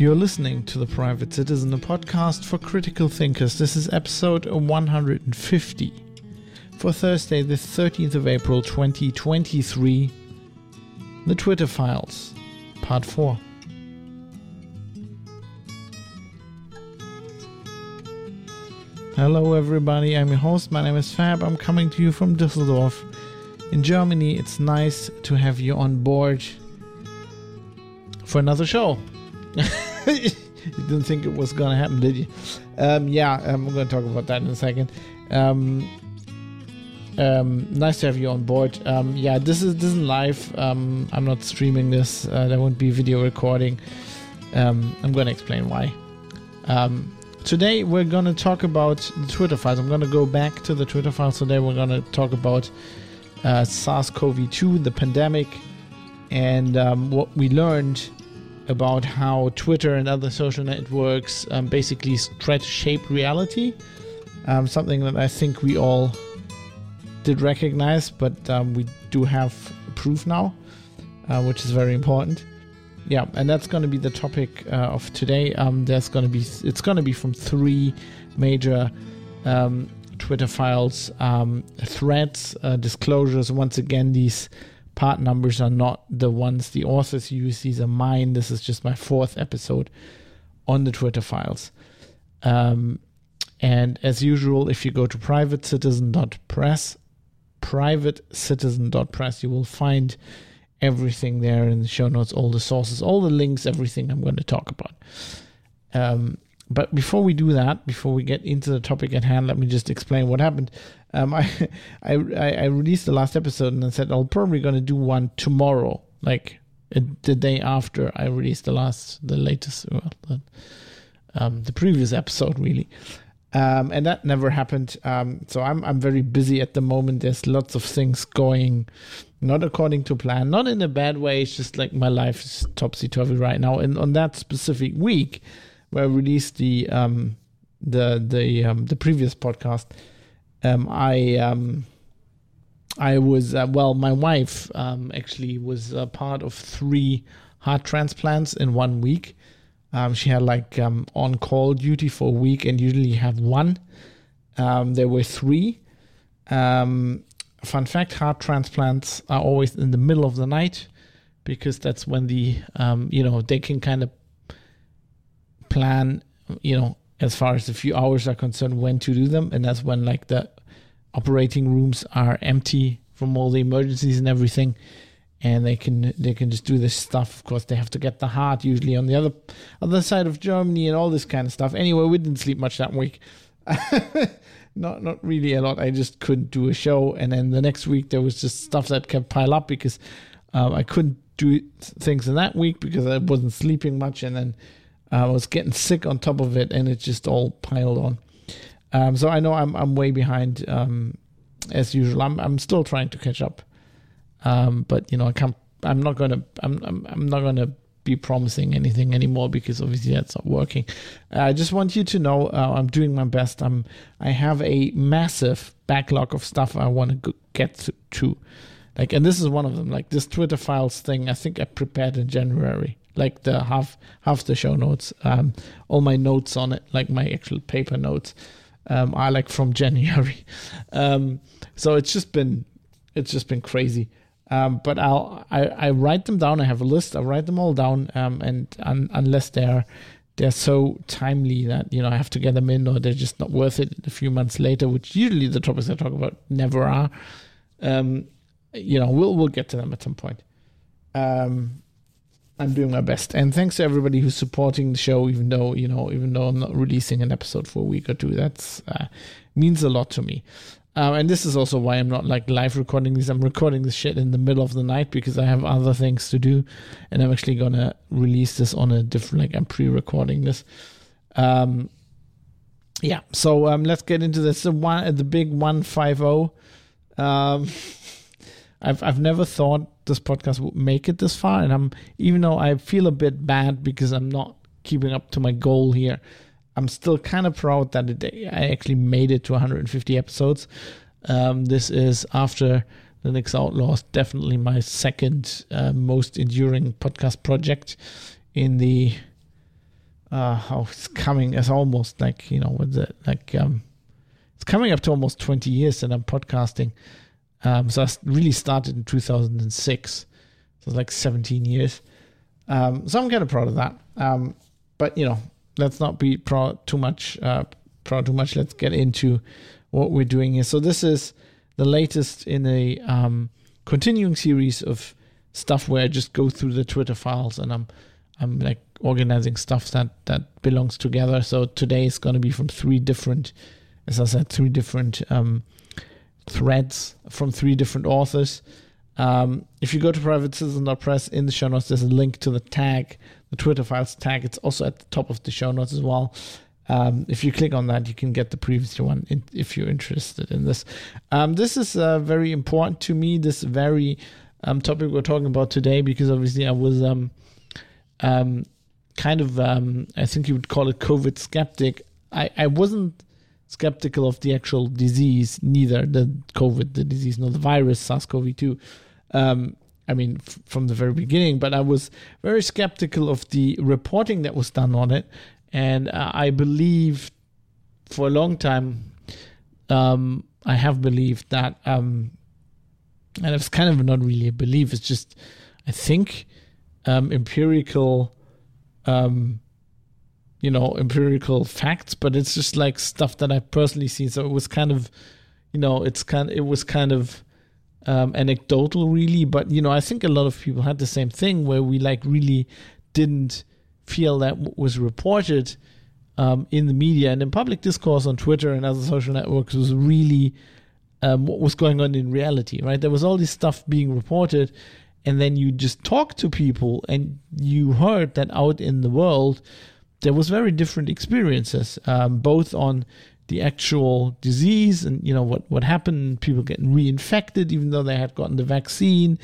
You're listening to The Private Citizen, a podcast for critical thinkers. This is episode 150 for Thursday, the 13th of April 2023. The Twitter Files, Part 4. Hello, everybody. I'm your host. My name is Fab. I'm coming to you from Düsseldorf. In Germany, it's nice to have you on board for another show. you didn't think it was gonna happen, did you? Um, yeah, I'm gonna talk about that in a second. Um, um, nice to have you on board. Um, yeah, this is this isn't live. Um, I'm not streaming this. Uh, there won't be video recording. Um, I'm gonna explain why. Today we're gonna talk about the Twitter files. I'm gonna go back to the Twitter files today. We're gonna talk about uh, SARS-CoV-2, the pandemic, and what we learned about how Twitter and other social networks um, basically try to shape reality. Um, something that I think we all did recognize, but um, we do have proof now, uh, which is very important. Yeah, and that's going to be the topic uh, of today. Um, there's going to be it's going to be from three major um, Twitter files, um, threads, uh, disclosures. Once again, these part numbers are not the ones the authors use. These are mine. This is just my fourth episode on the Twitter files. Um, and as usual, if you go to privatecitizen.press, privatecitizen.press, you will find everything there in the show notes, all the sources, all the links, everything I'm going to talk about. Um, but before we do that, before we get into the topic at hand, let me just explain what happened. Um, I, I I released the last episode and I said I'll probably going to do one tomorrow, like the day after I released the last, the latest, well, the, um, the previous episode, really. Um, and that never happened. Um, so I'm I'm very busy at the moment. There's lots of things going, not according to plan, not in a bad way. It's just like my life is topsy turvy right now. And on that specific week, where I released the um, the the um, the previous podcast, um, I um, I was uh, well, my wife um, actually was a part of three heart transplants in one week. Um, she had like um, on call duty for a week, and usually have one. Um, there were three. Um, fun fact: heart transplants are always in the middle of the night because that's when the um, you know they can kind of plan, you know, as far as a few hours are concerned, when to do them, and that's when like the operating rooms are empty from all the emergencies and everything and they can they can just do this stuff. Of course, they have to get the heart usually on the other other side of Germany and all this kind of stuff. Anyway, we didn't sleep much that week. not not really a lot. I just couldn't do a show, and then the next week there was just stuff that kept pile up because um, I couldn't do things in that week because I wasn't sleeping much, and then I was getting sick on top of it, and it just all piled on. Um, so I know I'm I'm way behind um, as usual. I'm I'm still trying to catch up. Um, but you know, I can't. I'm not gonna. I'm. I'm, I'm not gonna be promising anything anymore because obviously that's not working. Uh, I just want you to know uh, I'm doing my best. I'm. I have a massive backlog of stuff I want to get to, like, and this is one of them. Like this Twitter files thing. I think I prepared in January. Like the half half the show notes, um, all my notes on it, like my actual paper notes, um, are like from January. Um, so it's just been, it's just been crazy. Um, but I'll I, I write them down. I have a list. I write them all down. Um, and un, unless they're they're so timely that you know I have to get them in, or they're just not worth it a few months later, which usually the topics I talk about never are. Um, you know, we'll we'll get to them at some point. Um, I'm doing my best, and thanks to everybody who's supporting the show, even though you know, even though I'm not releasing an episode for a week or two. That's uh, means a lot to me. Um, and this is also why I'm not like live recording these. I'm recording this shit in the middle of the night because I have other things to do, and I'm actually gonna release this on a different. Like I'm pre-recording this. Um, yeah. So um, let's get into this. The one, the big one five zero. Um, I've I've never thought this podcast would make it this far, and I'm even though I feel a bit bad because I'm not keeping up to my goal here. I'm still kind of proud that I actually made it to 150 episodes. Um, this is after the Linux Outlaws, definitely my second uh, most enduring podcast project in the uh, how it's coming it's almost like you know what's it like um, it's coming up to almost 20 years that I'm podcasting. Um, so I really started in 2006, so it's like 17 years. Um, so I'm kind of proud of that. Um, but you know, let's not be proud too much. Uh, proud too much. Let's get into what we're doing here. So this is the latest in a um, continuing series of stuff where I just go through the Twitter files and I'm I'm like organizing stuff that that belongs together. So today is going to be from three different, as I said, three different um, threads from three different authors. Um, if you go to privatecitizen.press in the show notes, there's a link to the tag, the Twitter files tag. It's also at the top of the show notes as well. Um, if you click on that, you can get the previous one in, if you're interested in this. Um, this is uh, very important to me. This very um, topic we're talking about today because obviously I was um, um, kind of I think you would call it COVID skeptic. I, I wasn't skeptical of the actual disease, neither the COVID, the disease, nor the virus, SARS-CoV-2. Um, I mean, f- from the very beginning, but I was very skeptical of the reporting that was done on it, and uh, I believe for a long time, um, I have believed that um, and it's kind of not really a belief. It's just, I think, um, empirical, um, you know, empirical facts. But it's just like stuff that I personally see. So it was kind of, you know, it's kind. It was kind of um, anecdotal, really. But you know, I think a lot of people had the same thing where we like really didn't feel that what was reported um, in the media and in public discourse on Twitter and other social networks was really um, what was going on in reality, right? There was all this stuff being reported, and then you just talk to people and you heard that out in the world there was very different experiences, um, both on the actual disease and you know what what happened, people getting reinfected even though they had gotten the vaccine,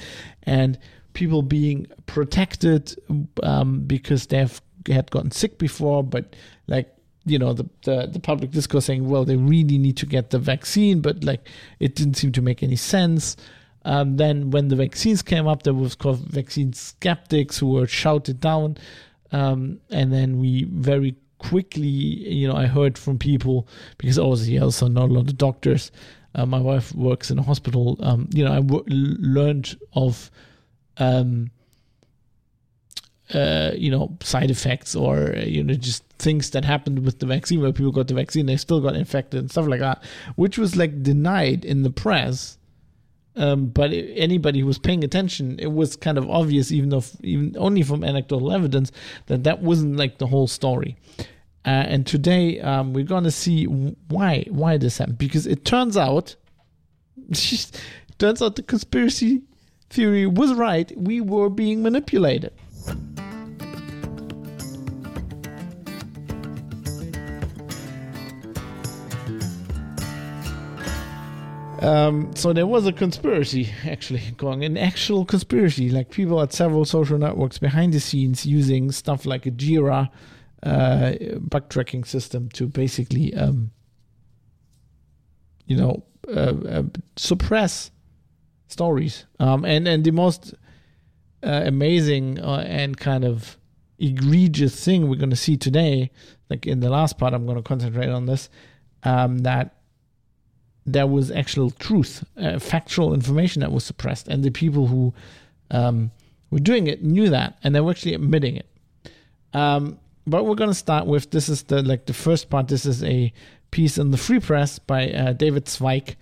and people being protected um, because they have had gotten sick before, but like you know the, the the public discourse saying well they really need to get the vaccine but like it didn't seem to make any sense. Um, then when the vaccines came up there was vaccine skeptics who were shouted down um, and then we very quickly you know i heard from people because obviously also not a lot of doctors uh, my wife works in a hospital um, you know I w- learned of um, uh, you know side effects or you know just things that happened with the vaccine where people got the vaccine they still got infected and stuff like that which was like denied in the press um, but anybody who was paying attention it was kind of obvious even though even only from anecdotal evidence that that wasn't like the whole story. Uh, and today um, we're to see why why this happened. Because it turns out it turns out the conspiracy theory was right. We were being manipulated um, so there was a conspiracy actually going, an actual conspiracy, like people at several social networks behind the scenes using stuff like a Jira uh, bug tracking system to basically, um, you know, uh, uh, suppress stories. Um, and and the most uh, amazing uh, and kind of egregious thing we're going to see today, like in the last part, I'm going to concentrate on this, um, that there was actual truth, uh, factual information that was suppressed, and the people who um, were doing it knew that, and they were actually admitting it. Um, but we're going to start with this is the like the first part. This is a piece in the Free Press by uh, David Zweig,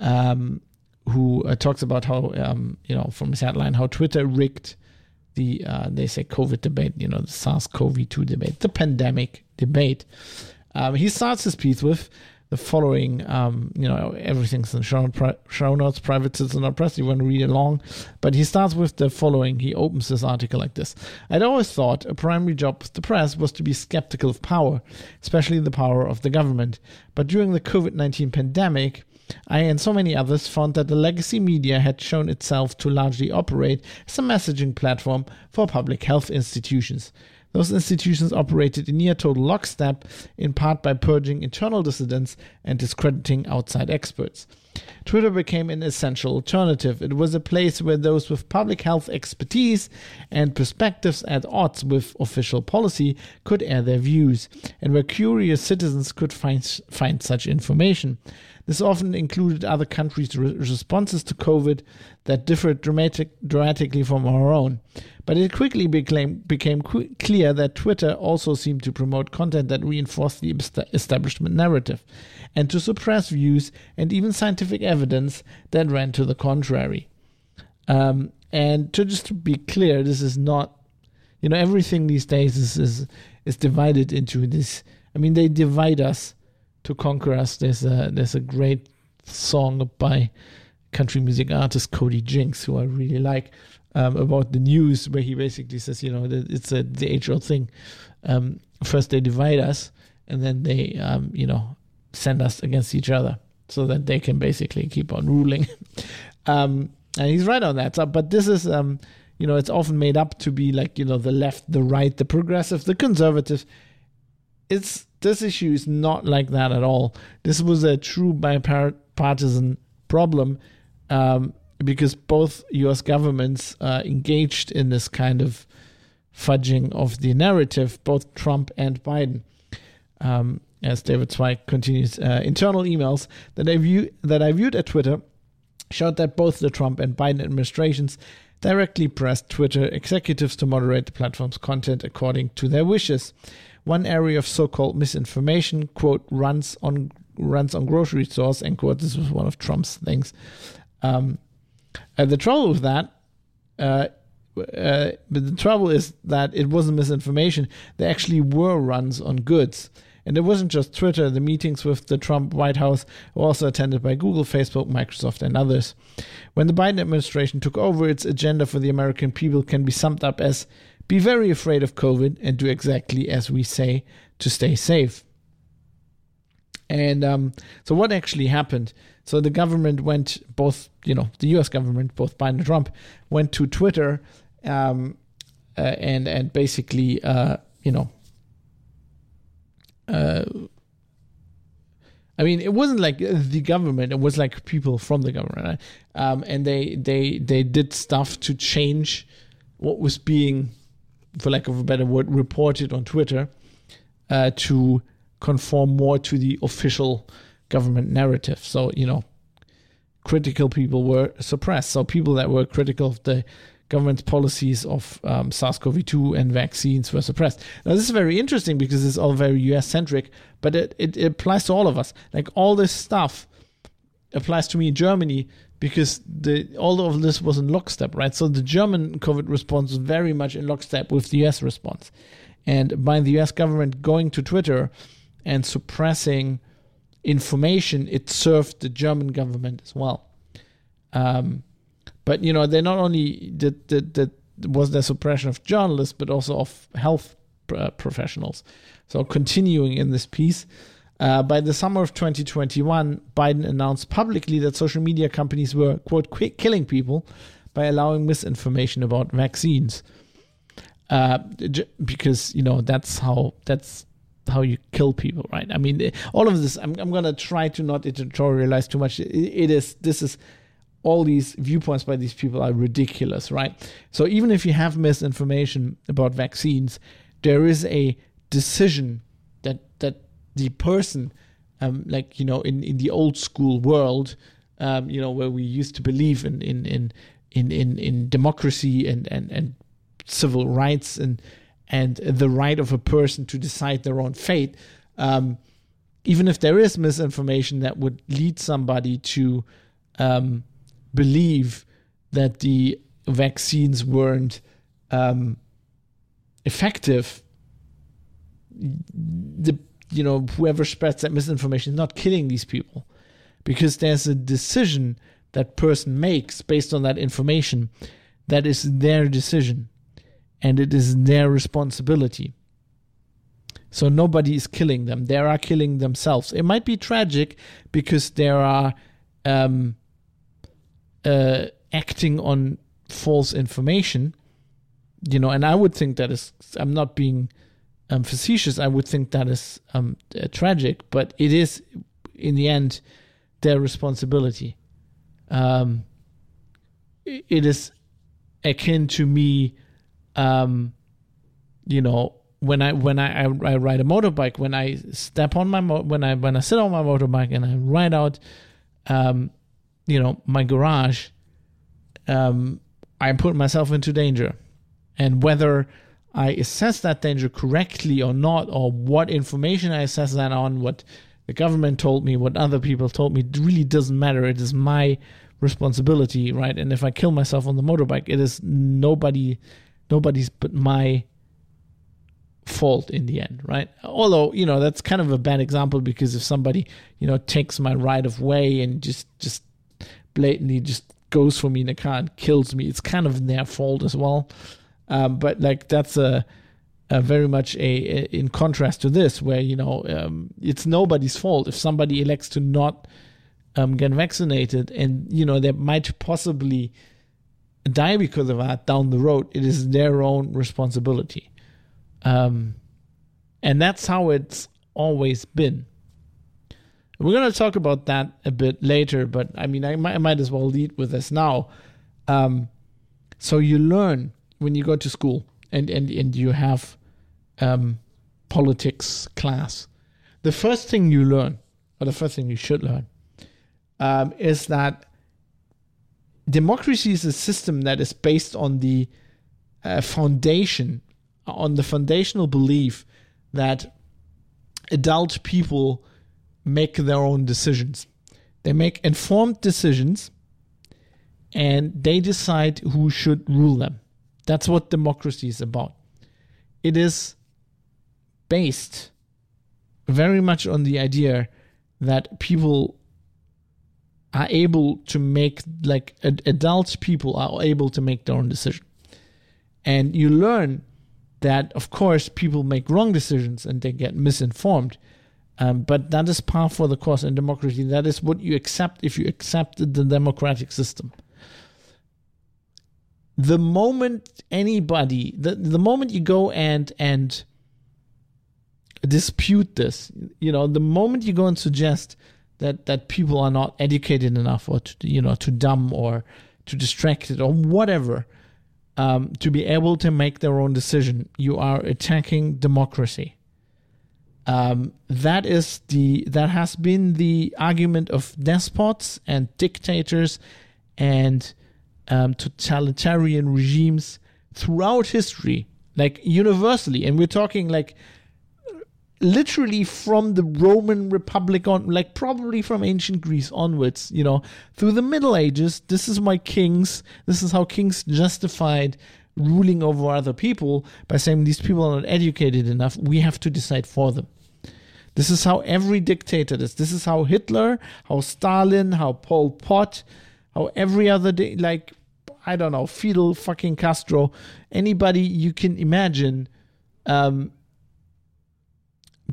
um, who uh, talks about how um, you know from his headline how Twitter rigged the uh, they say COVID debate, you know the SARS-CoV-2 debate, the pandemic debate. Um, he starts his piece with the following. Um, you know, everything's in show, show notes, private citizen or press. You want to read along, but he starts with the following. He opens this article like this: I'd always thought a primary job of the press was to be skeptical of power, especially the power of the government. But during the COVID nineteen pandemic. I and so many others found that the legacy media had shown itself to largely operate as a messaging platform for public health institutions. Those institutions operated in near total lockstep, in part by purging internal dissidents and discrediting outside experts. Twitter became an essential alternative. It was a place where those with public health expertise and perspectives at odds with official policy could air their views, and where curious citizens could find, find such information. This often included other countries' re- responses to COVID that differed dramatic, dramatically from our own. But it quickly became, became qu- clear that Twitter also seemed to promote content that reinforced the establishment narrative and to suppress views and even scientific evidence that ran to the contrary. Um, and to just to be clear, this is not, you know, everything these days is, is is divided into this. I mean, they divide us to conquer us. There's a there's a great song by country music artist Cody Jinks, who I really like, um, about the news, where he basically says, you know, it's a the age old thing. Um, first they divide us, and then they, um, you know, send us against each other so that they can basically keep on ruling. um, and he's right on that. So, but this is, um, you know, it's often made up to be like, you know, the left, the right, the progressive, the conservative. It's this issue is not like that at all. This was a true bipartisan problem um, because both U.S. governments uh, engaged in this kind of fudging of the narrative, both Trump and Biden. Um, as David Zweig continues, uh, internal emails that I view that I viewed at Twitter showed that both the Trump and Biden administrations directly pressed Twitter executives to moderate the platform's content according to their wishes. One area of so-called misinformation, quote, runs on runs on grocery stores, end quote. This was one of Trump's things. Um, and the trouble with that, uh, uh, but the trouble is that it wasn't misinformation. There actually were runs on goods. And it wasn't just Twitter, the meetings with the Trump White House were also attended by Google, Facebook, Microsoft, and others. When the Biden administration took over, its agenda for the American people can be summed up as be very afraid of COVID and do exactly as we say to stay safe. And um, so, what actually happened? So, the government went, both, you know, the US government, both Biden and Trump, went to Twitter um, uh, and, and basically, uh, you know, uh, I mean, it wasn't like the government; it was like people from the government, right? um, and they they they did stuff to change what was being, for lack of a better word, reported on Twitter uh, to conform more to the official government narrative. So you know, critical people were suppressed. So people that were critical of the government's policies of um, SARS-CoV-2 and vaccines were suppressed. Now, this is very interesting because it's all very US-centric, but it, it, it applies to all of us. Like all this stuff applies to me in Germany because the all of this was in lockstep, right? So the German COVID response was very much in lockstep with the US response. And by the US government going to Twitter and suppressing information, it served the German government as well. Um, but you know, they not only did, did, did was there suppression of journalists, but also of health uh, professionals. So continuing in this piece. Uh, by the summer of 2021, Biden announced publicly that social media companies were, quote, killing people by allowing misinformation about vaccines. Uh, because, you know, that's how, that's how you kill people, right? I mean, all of this, I'm, I'm to try to not editorialize too much. It, it is, this is, all these viewpoints by these people are ridiculous, right? So even if you have misinformation about vaccines, there is a decision that that the person, um, like you know, in, in the old school world, um, you know, where we used to believe in in in in in, in democracy and, and and civil rights and and the right of a person to decide their own fate. Um, even if there is misinformation that would lead somebody to um, believe that the vaccines weren't um, effective, the you know whoever spreads that misinformation is not killing these people because there's a decision that person makes based on that information that is their decision and it is their responsibility. So nobody is killing them. They are killing themselves. It might be tragic because there are um, uh, acting on false information, you know, and I would think that is, I'm not being um, facetious, I would think that is um, uh, tragic, but it is, in the end, their responsibility. Um, it is akin to me, um, you know, when I when I, I, I, ride a motorbike, when I step on my mo- when I when I sit on my motorbike and I ride out, um, you know, my garage, um, I put myself into danger, and whether I assess that danger correctly or not, or what information I assess that on, what the government told me, what other people told me, it really doesn't matter. It is my responsibility, right? And if I kill myself on the motorbike, it is nobody, nobody's but my fault in the end, right? Although, you know, that's kind of a bad example because if somebody, you know, takes my right of way and just just blatantly just goes for me in a car and kills me, it's kind of their fault as well. Um, but like that's a, a very much a, a, in contrast to this, where you know um, it's nobody's fault if somebody elects to not um, get vaccinated, and you know they might possibly die because of that down the road. It is their own responsibility. Um, and that's how it's always been. We're going to talk about that a bit later, but I mean, I might, I might as well lead with this now. Um, so you learn when you go to school and, and, and you have um, politics class. The first thing you learn, or the first thing you should learn, um, is that democracy is a system that is based on the uh, foundation on the foundational belief that adult people make their own decisions. They make informed decisions and they decide who should rule them. That's what democracy is about. It is based very much on the idea that people are able to make, like adult people are able to make their own decision. And you learn that of course people make wrong decisions and they get misinformed. Um, but that is par for the course in democracy. That is what you accept if you accept the democratic system. The moment anybody, the, the moment you go and and dispute this, you know, the moment you go and suggest that that people are not educated enough or to, you know too dumb or too distracted or whatever, um, to be able to make their own decision. You are attacking democracy. Um, that is the that has been the argument of despots and dictators and um, totalitarian regimes throughout history, like universally. And we're talking like literally from the Roman Republic on, like probably from ancient Greece onwards, you know, through the Middle Ages. This is why kings, this is how kings justified ruling over other people by saying these people are not educated enough. We have to decide for them. This is how every dictator does. This is how Hitler, how Stalin, how Pol Pot, how every other day, like, I don't know, Fidel fucking Castro, anybody you can imagine um,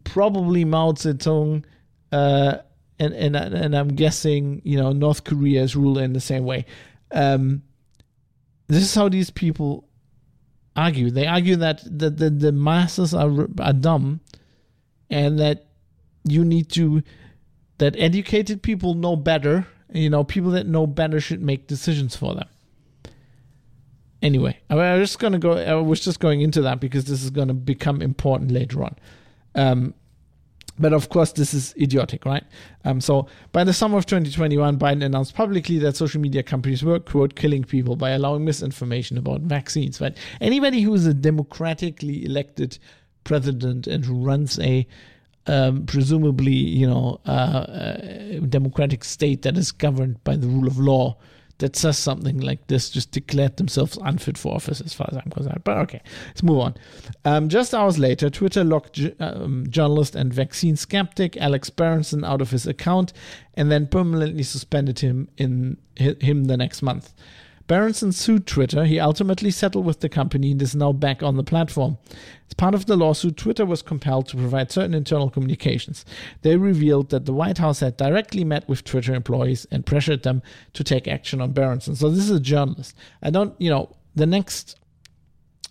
probably Mao Zedong, uh, and and and I'm guessing you know North Korea is ruled in the same way. Um, this is how these people argue. They argue that the the, the masses are are dumb, and that you need to that educated people know better. You know, people that know better should make decisions for them. Anyway, I was just gonna go. I was just going into that because this is gonna become important later on. Um, but of course, this is idiotic, right? Um, so, by the summer of 2021, Biden announced publicly that social media companies were, quote, killing people by allowing misinformation about vaccines, right? Anybody who is a democratically elected president and who runs a um, presumably, you know, uh, uh, democratic state that is governed by the rule of law that says something like this just declared themselves unfit for office, as far as I'm concerned. But okay, let's move on. Um, just hours later, Twitter locked um, journalist and vaccine skeptic Alex Berenson out of his account and then permanently suspended him in him the next month. Berenson sued Twitter. He ultimately settled with the company and is now back on the platform. As part of the lawsuit, Twitter was compelled to provide certain internal communications. They revealed that the White House had directly met with Twitter employees and pressured them to take action on Berenson. So this is a journalist. I don't, you know, the next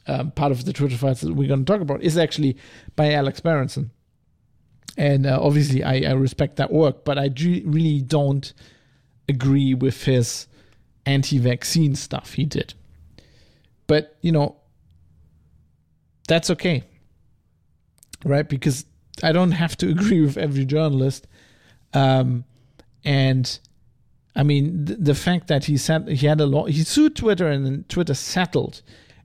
um, part of the Twitter files that we're going to talk about is actually by Alex Berenson. And uh, obviously, I, I, respect that work, but I do, really don't agree with his anti vaccine stuff he did. But, you know, that's okay. Right? Because I don't have to agree with every journalist. Um, and I mean, the, the fact that he said he had a lot, he sued Twitter and then Twitter settled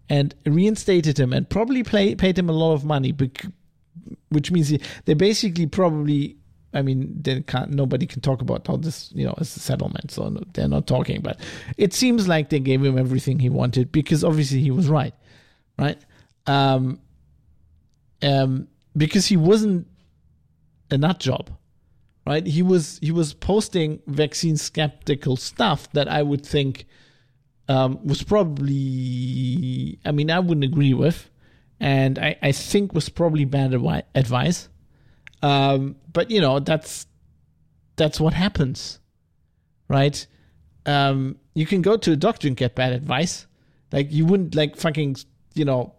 and reinstated him and probably paid him a lot of money, which means he, they basically probably. I mean, they can't. Nobody can talk about how this, you know, is a settlement, so they're not talking. But it seems like they gave him everything he wanted because obviously he was right, right? Um, um, because he wasn't a nut job, right? He was he was posting vaccine skeptical stuff that I would think um, was probably, I mean, I wouldn't agree with, and I, I think was probably bad advice. Um, but you know, that's that's what happens, right? Um, you can go to a doctor and get bad advice. Like you wouldn't like fucking, you know,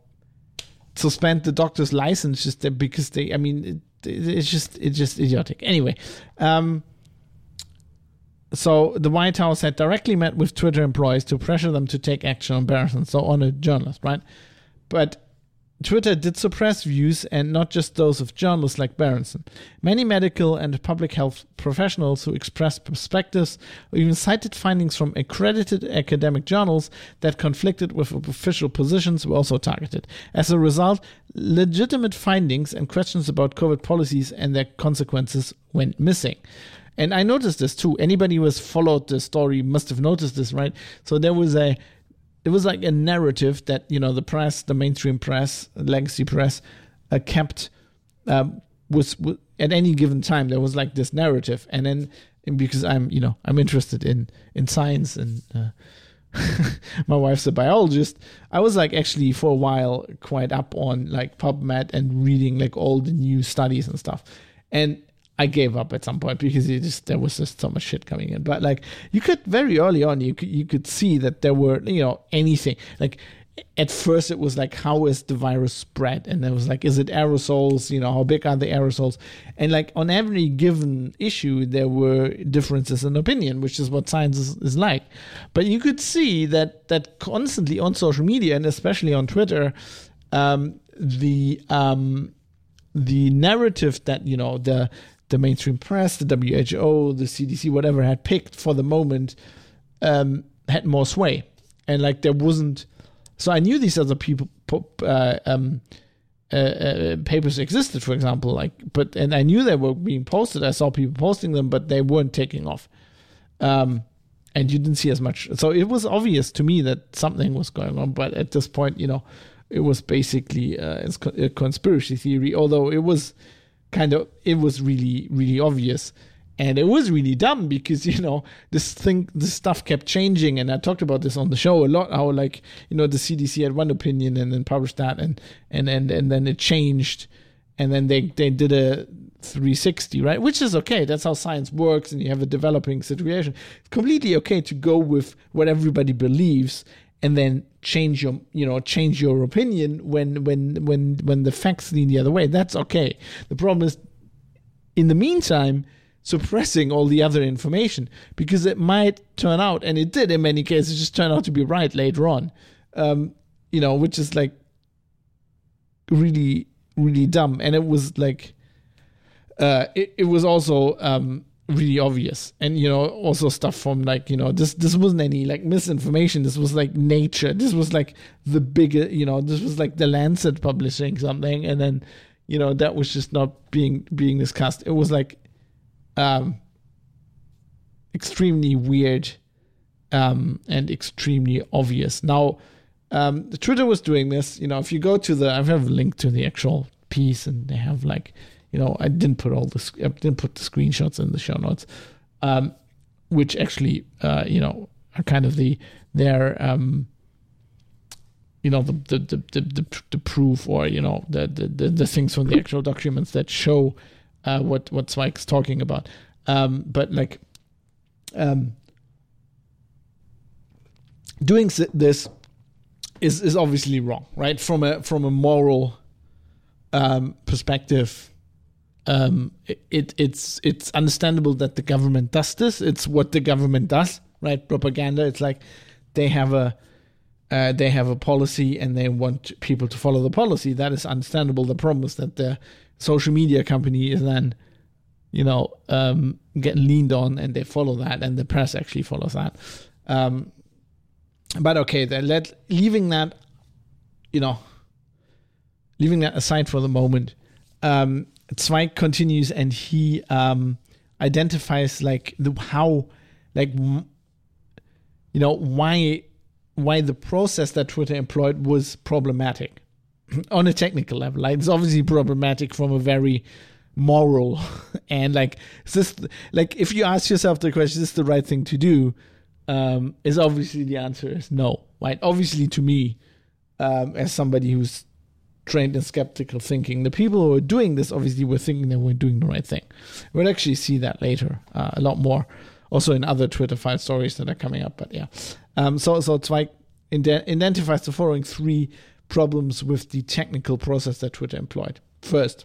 suspend the doctor's license just because they. I mean, it, it's just it's just idiotic. Anyway, um, so the White House had directly met with Twitter employees to pressure them to take action on Berenson, so on a journalist, right? But Twitter did suppress views and not just those of journalists like Berenson. Many medical and public health professionals who expressed perspectives or even cited findings from accredited academic journals that conflicted with official positions were also targeted. As a result, legitimate findings and questions about COVID policies and their consequences went missing. And I noticed this too. Anybody who has followed the story must have noticed this, right? So there was a it was like a narrative that you know the press, the mainstream press, legacy press, uh, kept um, was, was at any given time there was like this narrative, and then and because I'm you know I'm interested in in science and uh, my wife's a biologist, I was like actually for a while quite up on like PubMed and reading like all the new studies and stuff, and I gave up at some point because it just there was just so much shit coming in. But like you could very early on, you could you could see that there were you know anything. Like at first it was like how is the virus spread? And it was like is it aerosols? You know how big are the aerosols? And like on every given issue there were differences in opinion which is what science is, is like. But you could see that that constantly on social media and especially on twitter um, the um, the narrative that you know the the mainstream press, the WHO, the CDC, whatever had picked for the moment, um, had more sway. And like there wasn't, so I knew these other people, uh, um, uh, uh, papers existed, for example, like, but and I knew they were being posted. I saw people posting them, but they weren't taking off. Um, and you didn't see as much. So it was obvious to me that something was going on. But at this point, you know, it was basically uh, a conspiracy theory. Although it was kind of it was really really obvious. And it was really dumb because you know this thing this stuff kept changing. And i talked about this on the show a lot how like you know the cdc had one opinion and then published that and and and, and then it changed. And then they they did a 360 right? Which is okay. That's how science works and you have a developing situation. It's completely okay to go with what everybody believes and then change your you know change your opinion when when when when the facts lean the other way. That's okay. The problem is in the meantime suppressing all the other information because it might turn out and it did in many cases just turn out to be right later on. Um, you know which is like really really dumb. And it was like uh, it, it was also um, really obvious. And you know also stuff from like you know this this wasn't any like misinformation. This was like nature. This was like the bigger you know this was like the lancet publishing something. And then you know that was just not being being discussed. It was like um extremely weird um and extremely obvious. Now um the twitter was doing this. You know if you go to the i have a link to the actual piece and they have like you know, I didn't put all the I didn't put the screenshots in the show notes, um, which actually, uh, you know, are kind of the their um, you know the the, the the the the, proof or you know the, the the things from the actual documents that show uh, what what Zweig's talking about. Um, but like um, doing this is is obviously wrong, right? From a from a moral um, perspective, um, it it's it's understandable that the government does this. It's what the government does, right? Propaganda. It's like they have a uh, they have a policy and they want people to follow the policy. That is understandable. The problem is that the social media company is then, you know, um, getting leaned on and they follow that, and the press actually follows that. Um, but okay, then let leaving that, you know, leaving that aside for the moment. Um, Zweig continues and he um, identifies like the how, like, you know, why why the process that Twitter employed was problematic on a technical level. Like it's obviously problematic from a very moral and like is this like if you ask yourself the question, is this the right thing to do? Um, is obviously the answer is no. Right? Obviously, to me, um, as somebody who's trained in skeptical thinking, the people who are doing this obviously were thinking they were doing the right thing. We'll actually see that later uh, a lot more, also in other Twitter file stories that are coming up. But yeah, um, so so Zweig identifies the following three problems with the technical process that Twitter employed. First,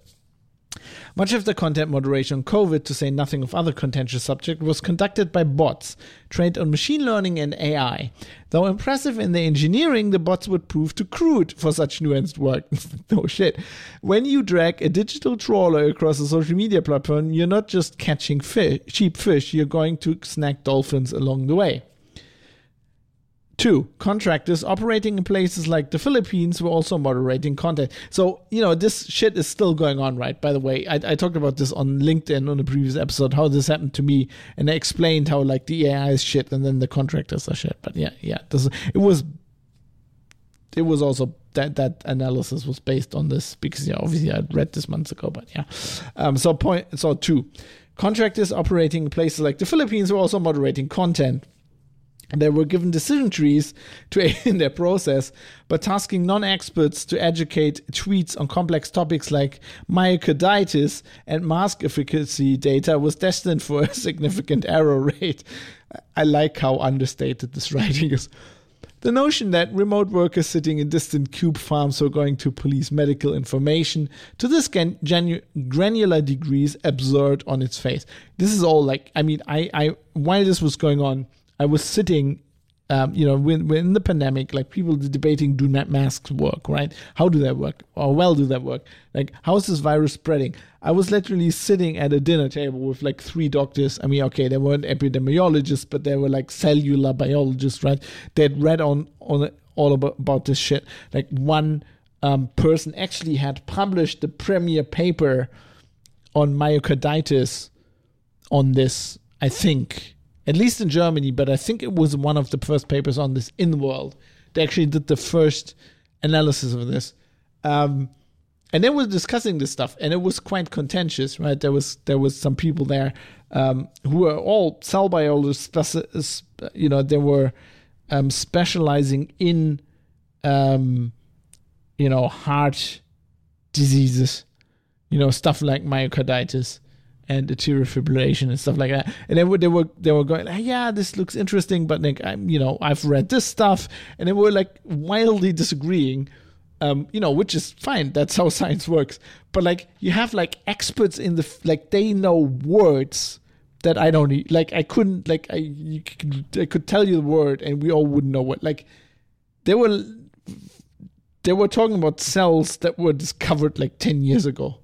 much of the content moderation on COVID, to say nothing of other contentious subjects, was conducted by bots trained on machine learning and AI. Though impressive in their engineering, the bots would prove too crude for such nuanced work. no shit. When you drag a digital trawler across a social media platform, you're not just catching fish, cheap fish, you're going to snag dolphins along the way. Two, contractors operating in places like the Philippines were also moderating content. So, you know, this shit is still going on, right? By the way, I, I talked about this on LinkedIn on a previous episode, how this happened to me, and I explained how, like, the AI is shit and then the contractors are shit. But yeah, yeah, this, it was, it was also that that analysis was based on this because, yeah, obviously I read this months ago, but yeah. Um, so, point, so two, contractors operating in places like the Philippines were also moderating content they were given decision trees to aid in their process, but tasking non experts to educate tweets on complex topics like myocarditis and mask efficacy data was destined for a significant error rate. I like how understated this writing is. The notion that remote workers sitting in distant cube farms were going to police medical information to this genu- granular degree is absurd on its face. This is all like, I mean, I, I while this was going on, I was sitting, um, you know, when, when the pandemic, like people debating do masks work, right? How do they work? Or well do they work? Like, how is this virus spreading? I was literally sitting at a dinner table with like three doctors. I mean, okay, they weren't epidemiologists, but they were like cellular biologists, right? They'd read on on all about, about this shit. Like one um, person actually had published the premier paper on myocarditis on this, I think, at least in Germany, but I think it was one of the first papers on this in the world. They actually did the first analysis of this. Um, and they were discussing this stuff, and it was quite contentious, right? There was there was some people there um, who were all cell biologists, you know, they were um, specializing in, um, you know, heart diseases, you know, stuff like myocarditis and atrial fibrillation and stuff like that. And they were they were they were going, like, yeah, this looks interesting, but like I'm you know I've read this stuff, and they were like wildly disagreeing. Um, you know, which is fine. That's how science works. But like, you have like experts in the like they know words that I don't need. Like, I couldn't like I you I could tell you the word and we all wouldn't know what. Like, they were they were talking about cells that were discovered like ten years ago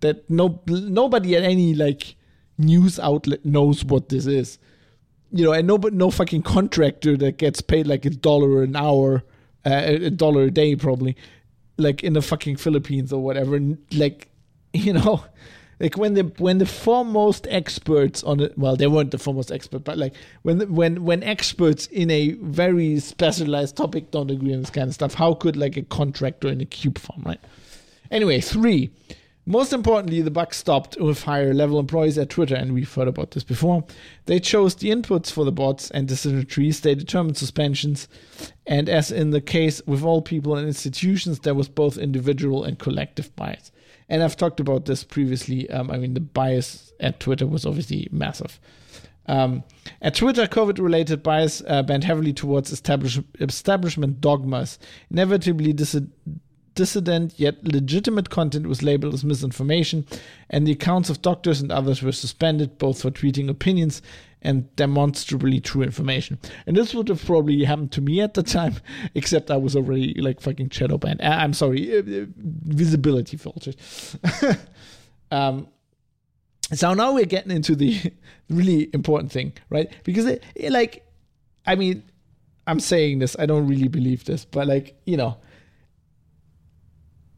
that no nobody at any like news outlet knows what this is. You know, and no no fucking contractor that gets paid like a dollar an hour, uh, a dollar a day probably, like in the fucking Philippines or whatever. Like, you know, like when the when the foremost experts on it, well, they weren't the foremost expert, but like when the, when when experts in a very specialized topic don't agree on this kind of stuff, how could like a contractor in a cube farm, right? Anyway, three most importantly, the buck stopped with higher level employees at Twitter, and we've heard about this before. They chose the inputs for the bots and decision trees, they determined suspensions, and as in the case with all people and institutions, there was both individual and collective bias. And I've talked about this previously. Um, I mean, the bias at Twitter was obviously massive. Um, At Twitter, COVID related bias uh, bent heavily towards establish- establishment dogmas. Inevitably, dis- dissident yet legitimate content was labeled as misinformation, and the accounts of doctors and others were suspended both for tweeting opinions and demonstrably true information. And this would have probably happened to me at the time, except I was already like fucking shadow banned. Uh, I'm sorry, uh, uh, visibility filtered. um, so now we're getting into the really important thing, right? Because it, it, like, I mean, I'm saying this, I don't really believe this, but like, you know,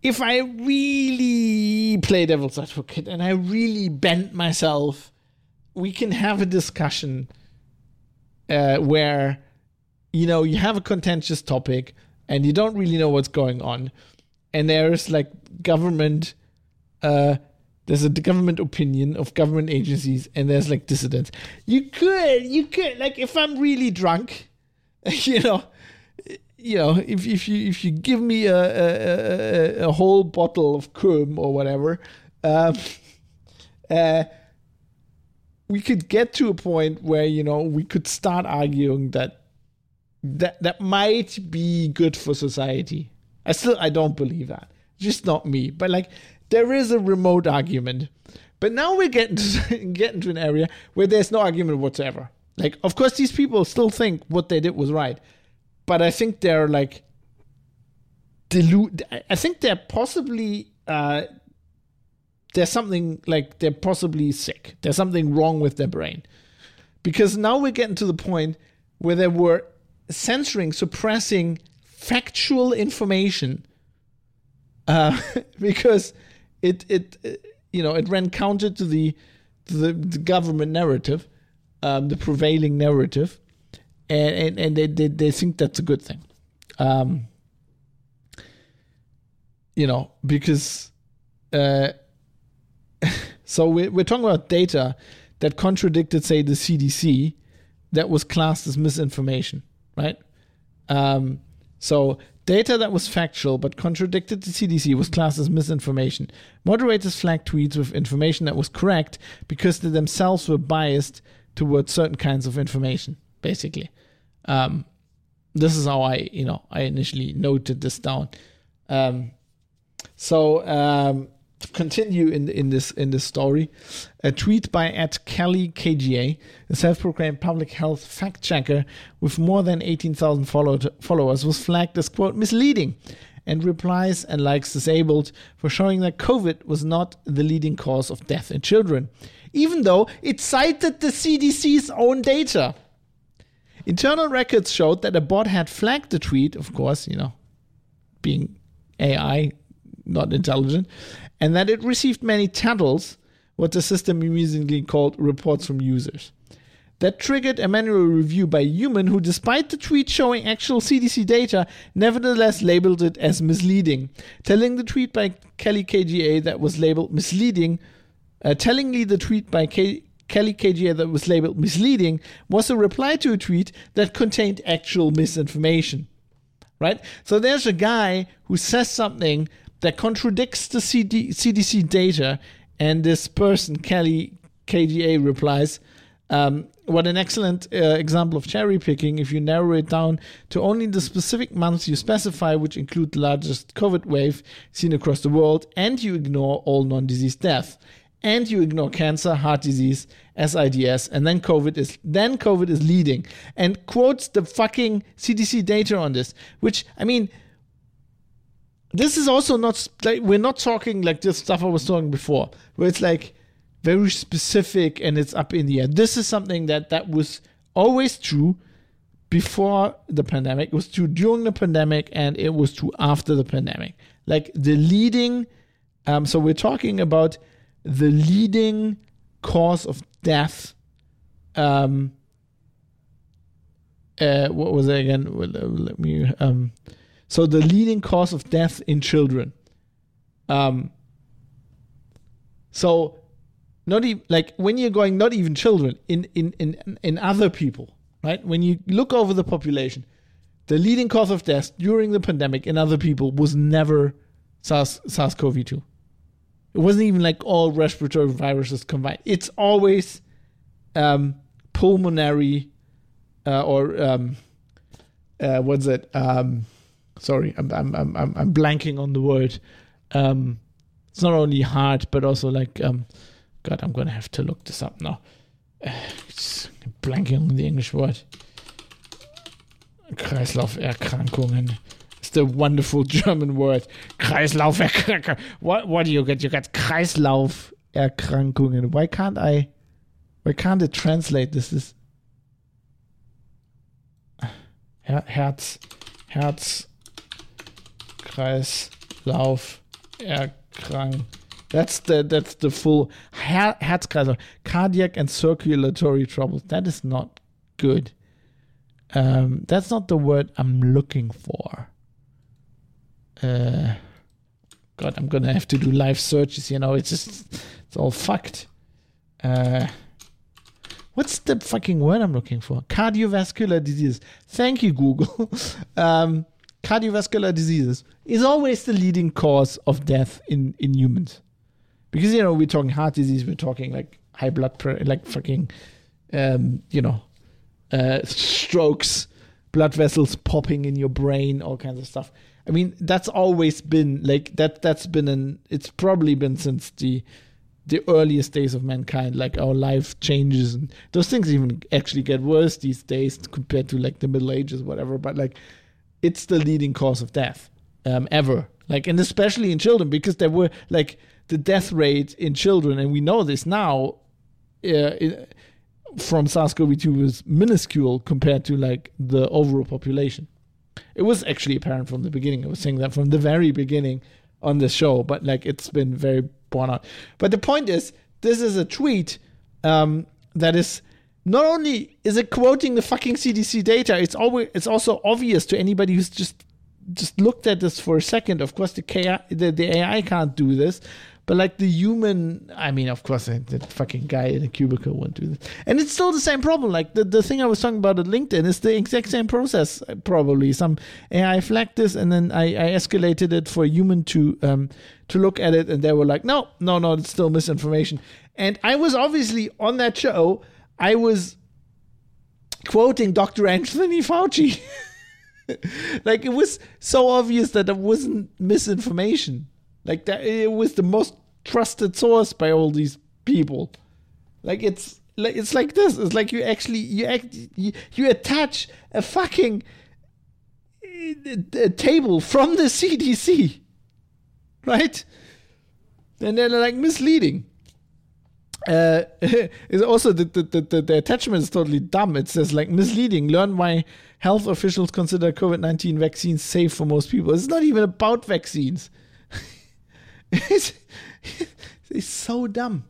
if I really play devil's advocate and I really bend myself, we can have a discussion uh, where, you know, you have a contentious topic and you don't really know what's going on, and there's like government, uh, there's a government opinion of government agencies, and there's like dissidents. You could, you could, like, if I'm really drunk, you know, you know, if if you if you give me a a, a, a whole bottle of Kulm or whatever, um, uh, we could get to a point where you know we could start arguing that that that might be good for society. I still I don't believe that. Just not me, but like there is a remote argument. But now we're getting to, getting to an area where there's no argument whatsoever. Like, of course, these people still think what they did was right but I think they're like dilute. I think they're possibly uh, there's something like they're possibly sick. There's something wrong with their brain because now we're getting to the point where they were censoring, suppressing factual information uh, because it, it it you know it ran counter to the to the, the government narrative, um, the prevailing narrative and and, and they, they they think that's a good thing. Um, you know, because uh, so we're, we're talking about data that contradicted, say, the CDC that was classed as misinformation, right? Um, so data that was factual but contradicted the CDC was classed as misinformation. Moderators flagged tweets with information that was correct because they themselves were biased towards certain kinds of information, basically. Um, this is how I, you know, I initially noted this down. Um, so um, to continue in in this in this story, a tweet by at Kelly KGA, a self-proclaimed public health fact checker with more than eighteen thousand followers, was flagged as quote misleading, and replies and likes disabled for showing that COVID was not the leading cause of death in children, even though it cited the CDC's own data. Internal records showed that a bot had flagged the tweet, of course, you know, being AI, not intelligent, and that it received many tattles, what the system amusingly called reports from users. That triggered a manual review by a human who, despite the tweet showing actual CDC data, nevertheless labeled it as misleading, telling the tweet by Kelly KGA that was labeled misleading, uh, tellingly the tweet by K- Kelly KGA that was labeled misleading was a reply to a tweet that contained actual misinformation. Right? So there's a guy who says something that contradicts the CD, CDC data, and this person, Kelly KGA, replies, um, what an excellent uh, example of cherry picking if you narrow it down to only the specific months you specify, which include the largest COVID wave seen across the world, and you ignore all non disease deaths and you ignore cancer, heart disease, SIDS, and then COVID is then COVID is leading and quotes the fucking CDC data on this, which I mean this is also not like we're not talking like this stuff I was talking before, where it's like very specific and it's up in the air. This is something that that was always true before the pandemic. It was true during the pandemic, and it was true after the pandemic. Like the leading, um, so we're talking about the leading cause of death. Um, uh, what was it again? Well, let me. Um, so the leading cause of death in children. Um. So, not even like when you're going, not even children in in in in other people, right? When you look over the population, the leading cause of death during the pandemic in other people was never SARS SARS-CoV-2. It wasn't even like all respiratory viruses combined. It's always um, pulmonary uh, or um, uh, what's it? Um, sorry, I'm, I'm I'm I'm blanking on the word. Um, it's not only heart, but also like um, God, I'm gonna have to look this up now. It's blanking on the English word. Kreislauferkrankungen. The wonderful German word. Kreislauferkrankungen. What what do you get? You get Kreislauferkrankungen. Why can't I? Why can't it translate? This is Herz, Herz, Kreislauf, erkrank. That's the that's the full Her Herzkreislauf, cardiac and circulatory troubles. That is not good. Um, that's not the word I'm looking for. Uh, God, I'm gonna have to do live searches. You know, it's just it's all fucked. Uh, what's the fucking word I'm looking for? Cardiovascular disease. Thank you, Google. um, cardiovascular diseases is always the leading cause of death in in humans, because you know we're talking heart disease, we're talking like high blood pressure, like fucking, um, you know, uh, strokes, blood vessels popping in your brain, all kinds of stuff. I mean, that's always been like that. That's been an. It's probably been since the the earliest days of mankind. Like our life changes, and those things even actually get worse these days compared to like the Middle Ages, whatever. But like, it's the leading cause of death um, ever. Like, and especially in children, because there were like the death rate in children, and we know this now. Uh, from SARS-CoV-2 was minuscule compared to like the overall population. It was actually apparent from the beginning. I was saying that from the very beginning on the show, but like it's been very borne out. But the point is, this is a tweet um, that is not only is it quoting the fucking CDC data, it's always it's also obvious to anybody who's just just looked at this for a second. Of course, the, KI, the, the AI can't do this, but like the human, I mean, of course, the fucking guy in a cubicle won't do this. And it's still the same problem. Like the, the thing I was talking about at LinkedIn is the exact same process, probably. Some AI flagged this and then I, I escalated it for a human to um, to look at it. And they were like, no, no, no, it's still misinformation. And I was obviously on that show, I was quoting Dr. Anthony Fauci. like it was so obvious that it wasn't misinformation. Like that, it was the most trusted source by all these people. Like it's like it's like this. It's like you actually you act you, you attach a fucking a table from the CDC, right? And they're like misleading. Uh, it's also the, the, the, the attachment is totally dumb. It says like misleading. Learn why health officials consider COVID 19 vaccines safe for most people. It's not even about vaccines. it's, it's so dumb.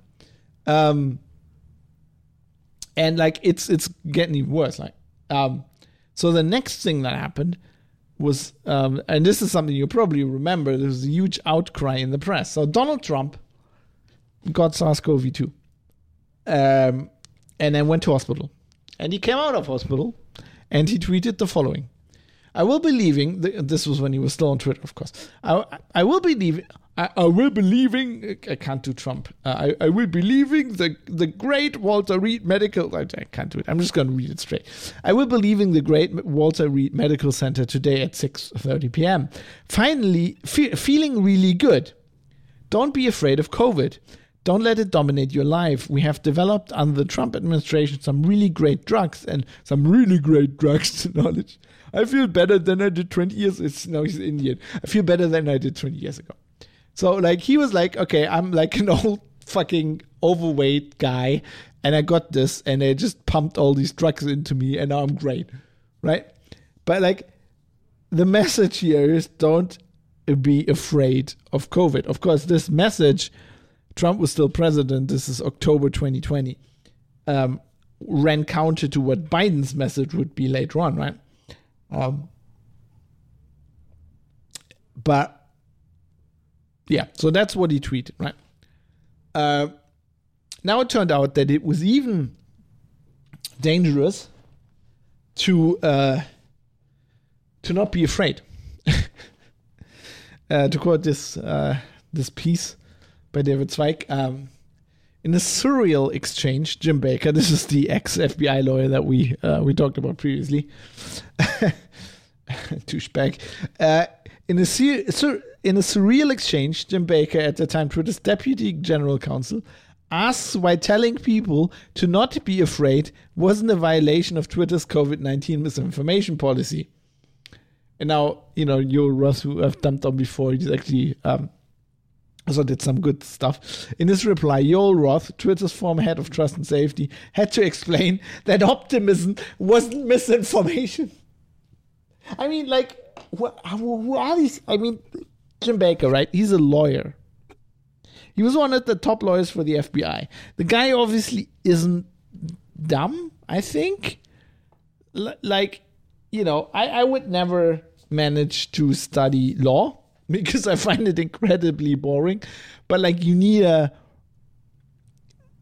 Um, and like it's it's getting even worse. Like, um, so the next thing that happened was, um, and this is something you probably remember. There was a huge outcry in the press. So Donald Trump got SARS-CoV-2, um, and then went to hospital, and he came out of hospital, and he tweeted the following: "I will be leaving." This was when he was still on Twitter, of course. I, I will be leaving. I, I, will be leaving. I can't do Trump. Uh, I, I will be leaving the, the great Walter Reed Medical. I, I can't do it. I'm just going to read it straight. I will be leaving the great Walter Reed Medical Center today at 6:30 p.m. Finally, fe- feeling really good. Don't be afraid of COVID. Don't let it dominate your life. We have developed under the Trump administration some really great drugs and some really great drugs to knowledge. I feel better than I did 20 years. It's now he's Indian. I feel better than I did 20 years ago. So like he was like, okay, I'm like an old fucking overweight guy, and I got this, and they just pumped all these drugs into me, and now I'm great, right? But like, the message here is don't be afraid of COVID. Of course, this message, Trump was still president. This is October 2020. Um, ran counter to what Biden's message would be later on, right? Um, but yeah, so that's what he tweeted, right? Uh, now it turned out that it was even dangerous to uh, to not be afraid. uh, to quote this uh, this piece by David Zweig, um, In a surreal exchange, Jim Baker, this is the ex FBI lawyer that we uh, we talked about previously, douchebag. Uh, in a sur- in a surreal exchange, Jim Baker, at the time Twitter's deputy general counsel, asks why telling people to not be afraid wasn't a violation of Twitter's COVID 19 misinformation policy. And now, you know, Yoel Roth, who I've dumped on before, he's actually um, also did some good stuff. In his reply, Yoel Roth, Twitter's former head of trust and safety, had to explain that optimism wasn't misinformation. I mean, like, what, who are these? I mean, Jim Baker, right? He's a lawyer. He was one of the top lawyers for the FBI. The guy obviously isn't dumb, I think. L- like, you know, I, I would never manage to study law because I find it incredibly boring. But like, you need a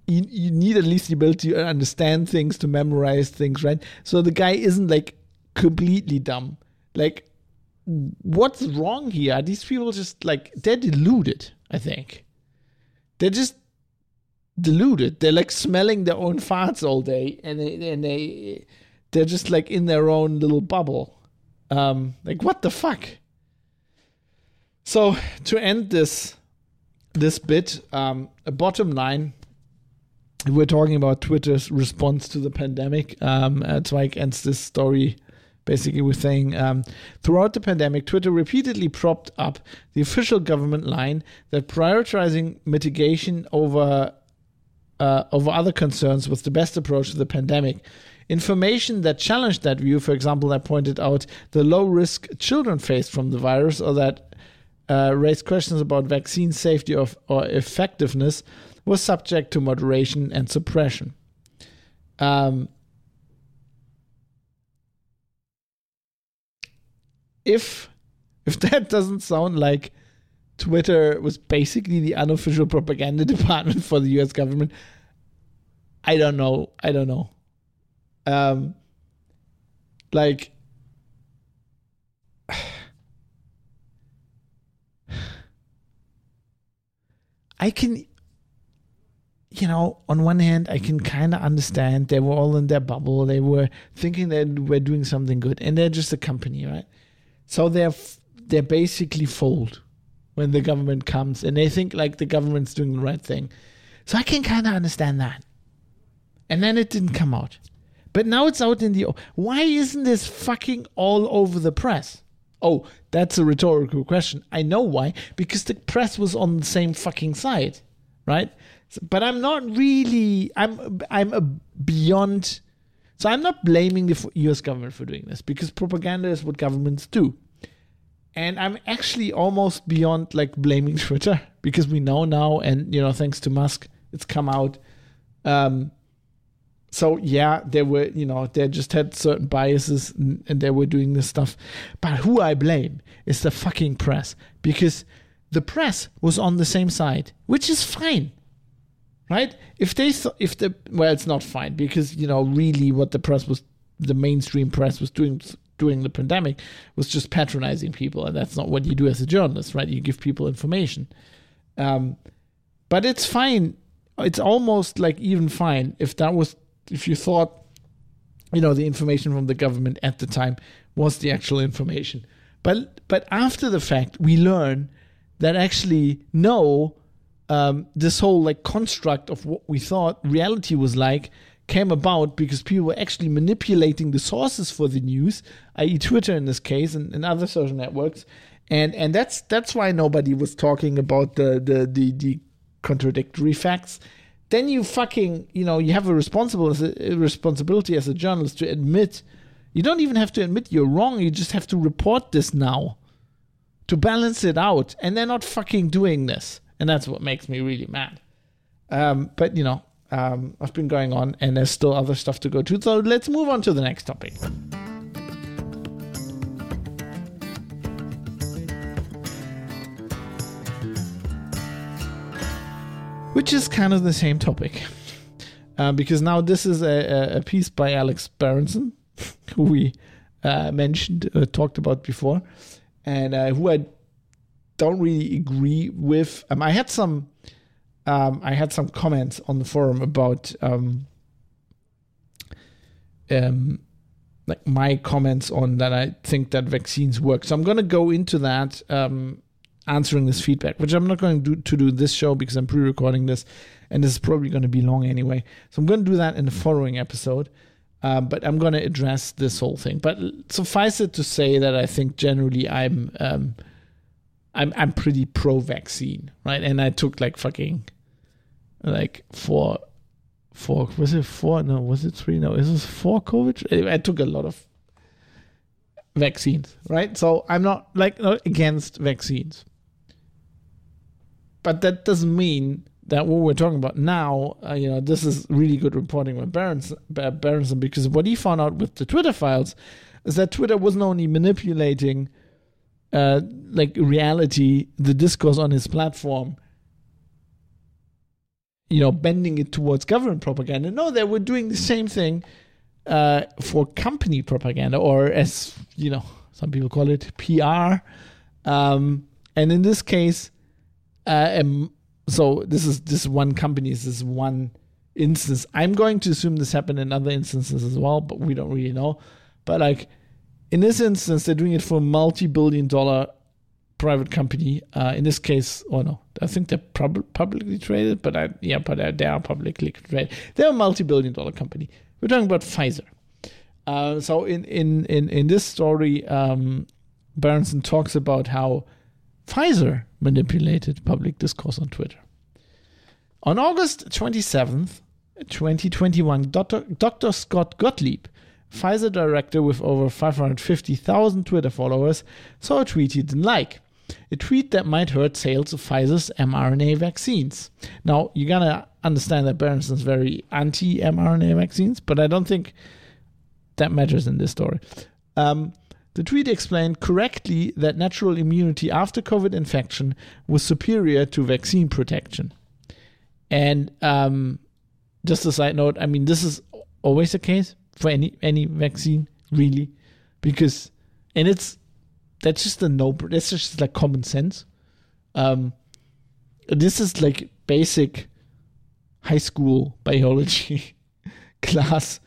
you, you need at least the ability to understand things, to memorize things, right? So the guy isn't like completely dumb. Like, what's wrong here? These people just like they're deluded? I think they're just deluded. They're like smelling their own farts all day, and they and they they're just like in their own little bubble. Um, like what the fuck? So to end this this bit, um, a bottom line. We're talking about Twitter's response to the pandemic. Um, uh, Zweig ends this story basically with saying um, throughout the pandemic, Twitter repeatedly propped up the official government line that prioritizing mitigation over uh, over other concerns was the best approach to the pandemic. Information that challenged that view, for example, that pointed out the low risk children faced from the virus or that uh, raised questions about vaccine safety or, or effectiveness, was subject to moderation and suppression. Um, if if that doesn't sound like Twitter was basically the unofficial propaganda department for the US government, I don't know. I don't know. Um like I can you know, on one hand, I can kind of understand they were all in their bubble. They were thinking that we're doing something good, and they're just a company, right? So they're they're basically fold when the government comes, and they think like the government's doing the right thing. So I can kind of understand that. And then it didn't come out, but now it's out in the. Why isn't this fucking all over the press? Oh, that's a rhetorical question. I know why. Because the press was on the same fucking side, right? But I'm not really. I'm. I'm beyond. So I'm not blaming the U.S. government for doing this because propaganda is what governments do. And I'm actually almost beyond like blaming Twitter because we know now, and you know, thanks to Musk, it's come out. Um, so yeah, they were, you know, they just had certain biases and, and they were doing this stuff. But who I blame is the fucking press because the press was on the same side, which is fine right? If they th- if the well, it's not fine because you know really what the press was, the mainstream press was doing during the pandemic was just patronizing people, and that's not what you do as a journalist, right? You give people information, um, but it's fine. It's almost like even fine if that was if you thought, you know, the information from the government at the time was the actual information. But but after the fact, we learn that actually no, um, this whole like construct of what we thought reality was like came about because people were actually manipulating the sources for the news, i.e., Twitter in this case, and, and other social networks, and and that's that's why nobody was talking about the the the, the contradictory facts. Then you fucking you know you have a responsible a responsibility as a journalist to admit. You don't even have to admit you're wrong. You just have to report this now to balance it out, and they're not fucking doing this and that's what makes me really mad. Um, but you know, um, I've been going on, and there's still other stuff to go to. So let's move on to the next topic. Which is kind of the same topic. Uh, because now this is a, a, piece by Alex Berenson, who we uh, mentioned, uh, talked about before, and uh, who I don't really agree with. Um, I had some um, I had some comments on the forum about um, um, like my comments on that I think that vaccines work. So I'm going to go into that, um, answering this feedback, which I'm not going to do, to do this show because I'm pre-recording this, and this is probably going to be long anyway. So I'm going to do that in the following episode. Um, but I'm going to address this whole thing. But suffice it to say that I think generally I'm um, I'm I'm pretty pro-vaccine, right? And I took like fucking like four four was it four? No, was it three? No, is this four COVID? I took a lot of vaccines, right? So I'm not like not against vaccines, but that doesn't mean that what we're talking about now, uh, you know, this is really good reporting with Berenson, Berenson because what he found out with the Twitter files is that Twitter wasn't only manipulating, uh, like reality, the discourse on his platform, you know, bending it towards government propaganda. No, they were doing the same thing uh, for company propaganda, or as you know, some people call it PR. Um, and in this case, uh, um, so this is this one company, this is one instance. I'm going to assume this happened in other instances as well, but we don't really know. But like in this instance, they're doing it for a multi-billion dollar private company. Uh, in this case, oh no, I think they're pub- publicly traded, but I, yeah, but they are publicly traded. They're a multi-billion dollar company. We're talking about Pfizer. Uh, so in in in in this story, um, Berenson talks about how Pfizer manipulated public discourse on Twitter. On August 27th, 2021, Dr. Dr. Scott Gottlieb, Pfizer director with over 550,000 Twitter followers, saw a tweet he didn't like. A tweet that might hurt sales of Pfizer's mRNA vaccines. Now, you're going to understand that Berenson's very anti mRNA vaccines, but I don't think that matters in this story. Um, the tweet explained correctly that natural immunity after COVID infection was superior to vaccine protection. And um, just a side note, I mean, this is always the case for any any vaccine, really, because and it's that's just a no. That's just like common sense. Um, this is like basic high school biology class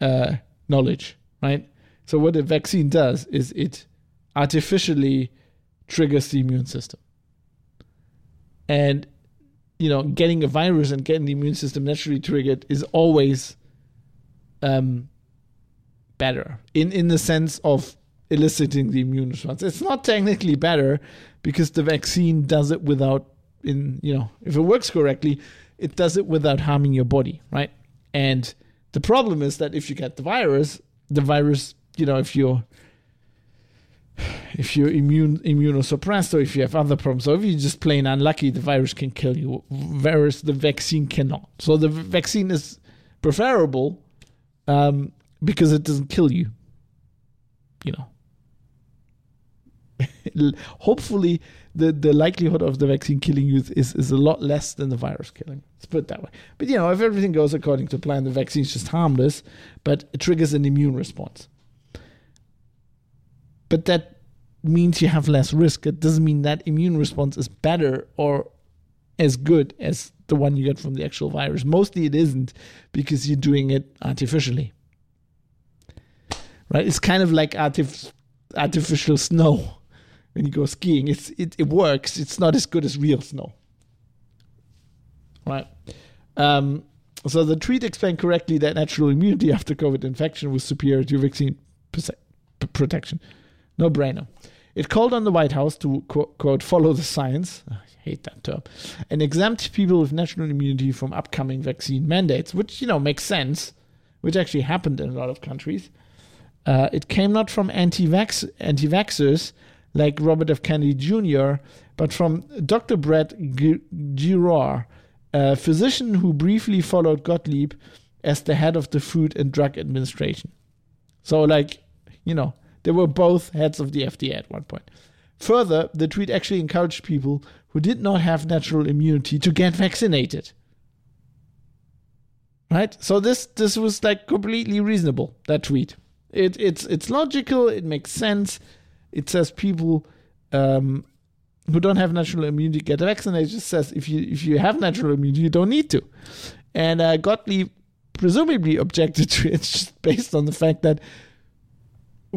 uh, knowledge, right? So what a vaccine does is it artificially triggers the immune system. And you know, getting a virus and getting the immune system naturally triggered is always um, better in in the sense of eliciting the immune response. It's not technically better because the vaccine does it without in you know if it works correctly, it does it without harming your body, right? And the problem is that if you get the virus, the virus you know, if you're if you're immune immunosuppressed or if you have other problems, or if you're just plain unlucky, the virus can kill you. Whereas the vaccine cannot. So the vaccine is preferable um, because it doesn't kill you. You know. Hopefully, the, the likelihood of the vaccine killing you is, is a lot less than the virus killing. Let's put it that way. But you know, if everything goes according to plan, the vaccine is just harmless, but it triggers an immune response but that means you have less risk. It doesn't mean that immune response is better or as good as the one you get from the actual virus. Mostly it isn't because you're doing it artificially. Right? It's kind of like artif- artificial snow when you go skiing. It's it, it works. It's not as good as real snow. Right? Um, so the tweet explained correctly that natural immunity after COVID infection was superior to vaccine protection. No brainer. It called on the White House to, quote, follow the science, I hate that term, and exempt people with natural immunity from upcoming vaccine mandates, which, you know, makes sense, which actually happened in a lot of countries. Uh, it came not from anti-vax- anti-vaxxers like Robert F. Kennedy Jr., but from Dr. Brett Giroir, a physician who briefly followed Gottlieb as the head of the Food and Drug Administration. So, like, you know, they were both heads of the FDA at one point. Further, the tweet actually encouraged people who did not have natural immunity to get vaccinated. Right? So this this was like completely reasonable, that tweet. It it's it's logical, it makes sense. It says people um, who don't have natural immunity get vaccinated. It just says if you if you have natural immunity, you don't need to. And uh, Gottlieb presumably objected to it just based on the fact that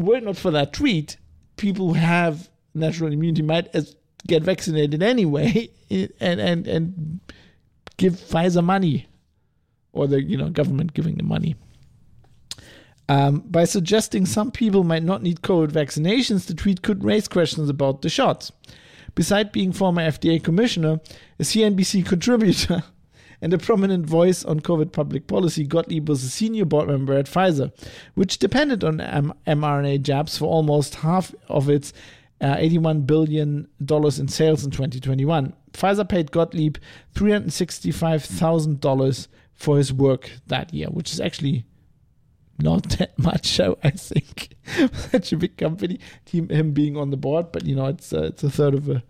were it not for that tweet, people who have natural immunity might as get vaccinated anyway and and and give Pfizer money or the you know government giving the money. Um, by suggesting some people might not need COVID vaccinations, the tweet could raise questions about the shots. Besides being former FDA commissioner, a CNBC contributor, and a prominent voice on COVID public policy, Gottlieb was a senior board member at Pfizer, which depended on M- mRNA jabs for almost half of its uh, $81 billion in sales in 2021. Pfizer paid Gottlieb $365,000 for his work that year, which is actually not that much, I think. Such a big company, him being on the board, but you know, it's uh, it's a third of a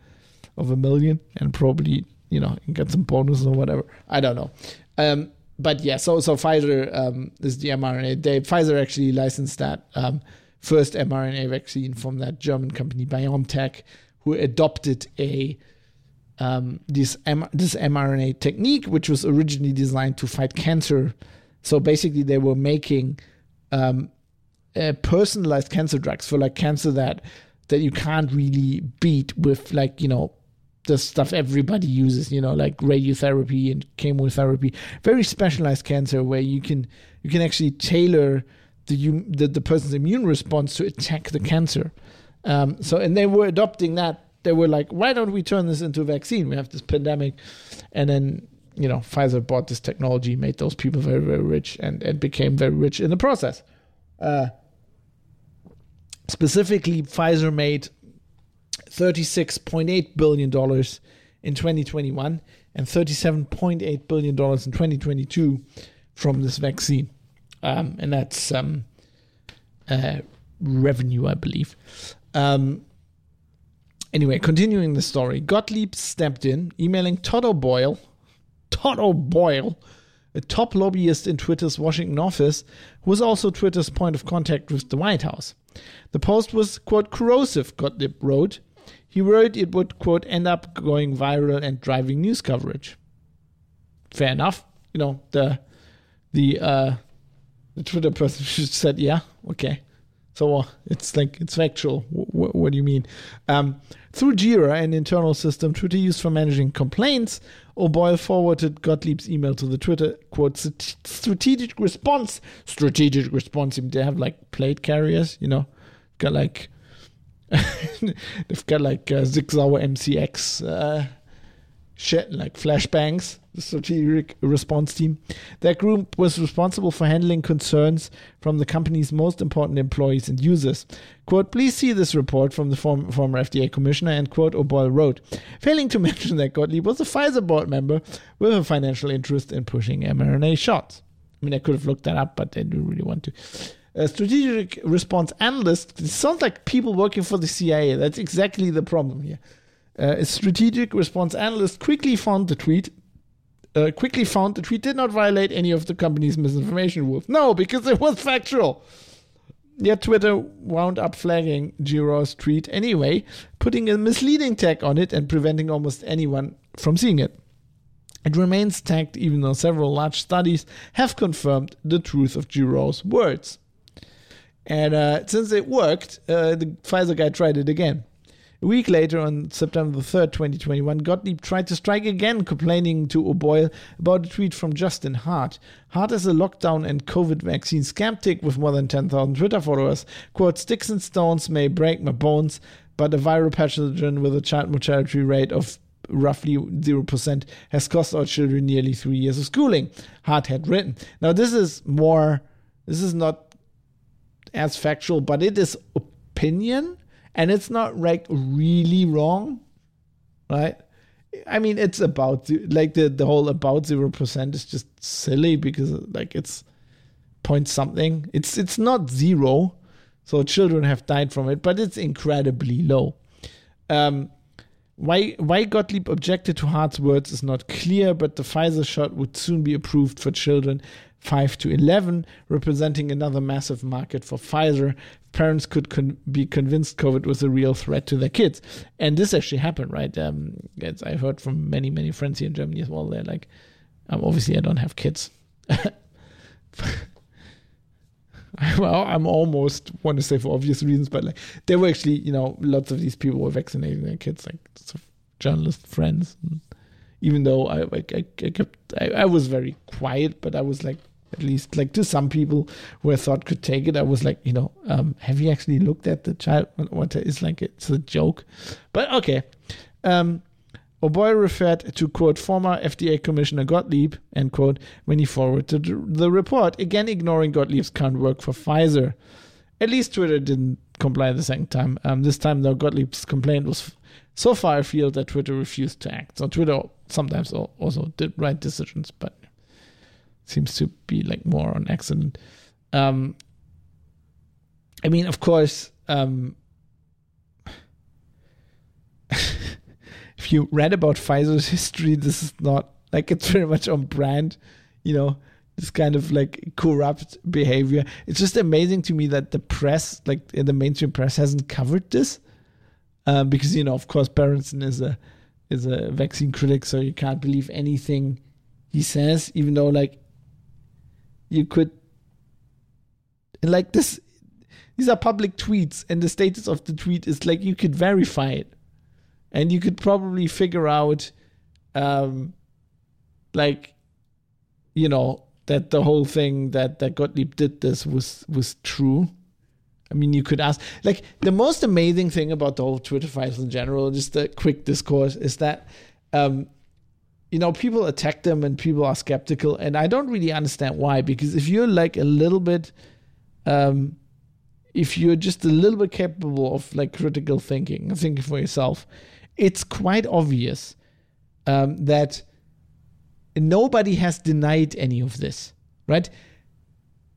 of a million, and probably you know, get some bonus or whatever. I don't know. Um, but yeah, so so Pfizer um, is the mRNA. They Pfizer actually licensed that um, first mRNA vaccine from that German company BioNTech, who adopted a um, this M- this mRNA technique, which was originally designed to fight cancer. So basically, they were making uh, personalized cancer drugs for like cancer that that you can't really beat with like you know the stuff everybody uses, you know, like radiotherapy and chemotherapy. Very specialized cancer where you can you can actually tailor the the, the person's immune response to attack the cancer. Um, so and they were adopting that. They were like, why don't we turn this into a vaccine? We have this pandemic, and then you know Pfizer bought this technology, made those people very very rich, and and became very rich in the process. Uh, specifically, Pfizer made $36.8 billion in 2021 and $37.8 billion in 2022 from this vaccine. Um, and that's um, uh, revenue, I believe. Um, anyway, continuing the story, Gottlieb stepped in, emailing Todd O'Boyle, Todd O'Boyle, a top lobbyist in Twitter's Washington office, who was also Twitter's point of contact with the White House. The post was, quote, corrosive, Gottlieb wrote. He worried it would, quote, end up going viral and driving news coverage. Fair enough. You know, the the uh the Twitter person said, yeah, okay. So uh, it's like it's factual. W- what do you mean? Um, through Jira, an internal system Twitter used for managing complaints, O'Boyle forwarded Gottlieb's email to the Twitter quote strategic response. Strategic response. They have like plate carriers, you know, got like they've got like uh, Sig Sauer MCX uh, shit, like flashbangs, the strategic response team. That group was responsible for handling concerns from the company's most important employees and users. Quote, please see this report from the form, former FDA commissioner, and quote, O'Boyle wrote, failing to mention that Gottlieb was a Pfizer board member with a financial interest in pushing mRNA shots. I mean, I could have looked that up, but I didn't really want to a strategic response analyst. It sounds like people working for the CIA. That's exactly the problem here. Uh, a strategic response analyst quickly found the tweet. Uh, quickly found the tweet did not violate any of the company's misinformation rules. No, because it was factual. Yet Twitter wound up flagging Giroir's tweet anyway, putting a misleading tag on it and preventing almost anyone from seeing it. It remains tagged even though several large studies have confirmed the truth of Giroir's words. And uh, since it worked, uh, the Pfizer guy tried it again. A week later, on September 3rd, 2021, Gottlieb tried to strike again, complaining to O'Boyle about a tweet from Justin Hart. Hart is a lockdown and COVID vaccine skeptic with more than 10,000 Twitter followers. Quote, sticks and stones may break my bones, but a viral pathogen with a child mortality rate of roughly 0% has cost our children nearly three years of schooling, Hart had written. Now, this is more, this is not as factual, but it is opinion and it's not like really wrong, right? I mean, it's about like the the whole about zero percent is just silly because like it's point something. It's it's not zero, so children have died from it, but it's incredibly low. Um, why why Gottlieb objected to Hart's words is not clear, but the Pfizer shot would soon be approved for children 5 to 11, representing another massive market for Pfizer. Parents could con- be convinced COVID was a real threat to their kids. And this actually happened, right? Um, I heard from many, many friends here in Germany as well. They're like, um, obviously, I don't have kids. well, I'm almost want to say for obvious reasons, but like there were actually, you know, lots of these people were vaccinating their kids, like journalist friends. And even though I, I, I kept, I, I was very quiet, but I was like, at least like to some people who I thought could take it, I was like, you know, um, have you actually looked at the child? What is like it's a joke, but okay. Um, O'Boy referred to, quote, former FDA Commissioner Gottlieb, end quote, when he forwarded the report, again ignoring Gottlieb's current work for Pfizer. At least Twitter didn't comply the second time. Um, this time, though, Gottlieb's complaint was so far afield that Twitter refused to act. So Twitter sometimes also did right decisions, but seems to be like more on accident. Um, I mean, of course, um, if you read about Pfizer's history, this is not like it's very much on brand, you know, this kind of like corrupt behavior. It's just amazing to me that the press, like the mainstream press, hasn't covered this. Um, because you know, of course, Berenson is a is a vaccine critic, so you can't believe anything he says, even though like you could like this these are public tweets and the status of the tweet is like you could verify it and you could probably figure out um like you know that the whole thing that that Gottlieb did this was was true. I mean, you could ask like the most amazing thing about the whole Twitter files in general, just a quick discourse, is that um, you know people attack them and people are skeptical, and I don't really understand why. Because if you're like a little bit, um, if you're just a little bit capable of like critical thinking thinking for yourself, it's quite obvious um, that nobody has denied any of this, right?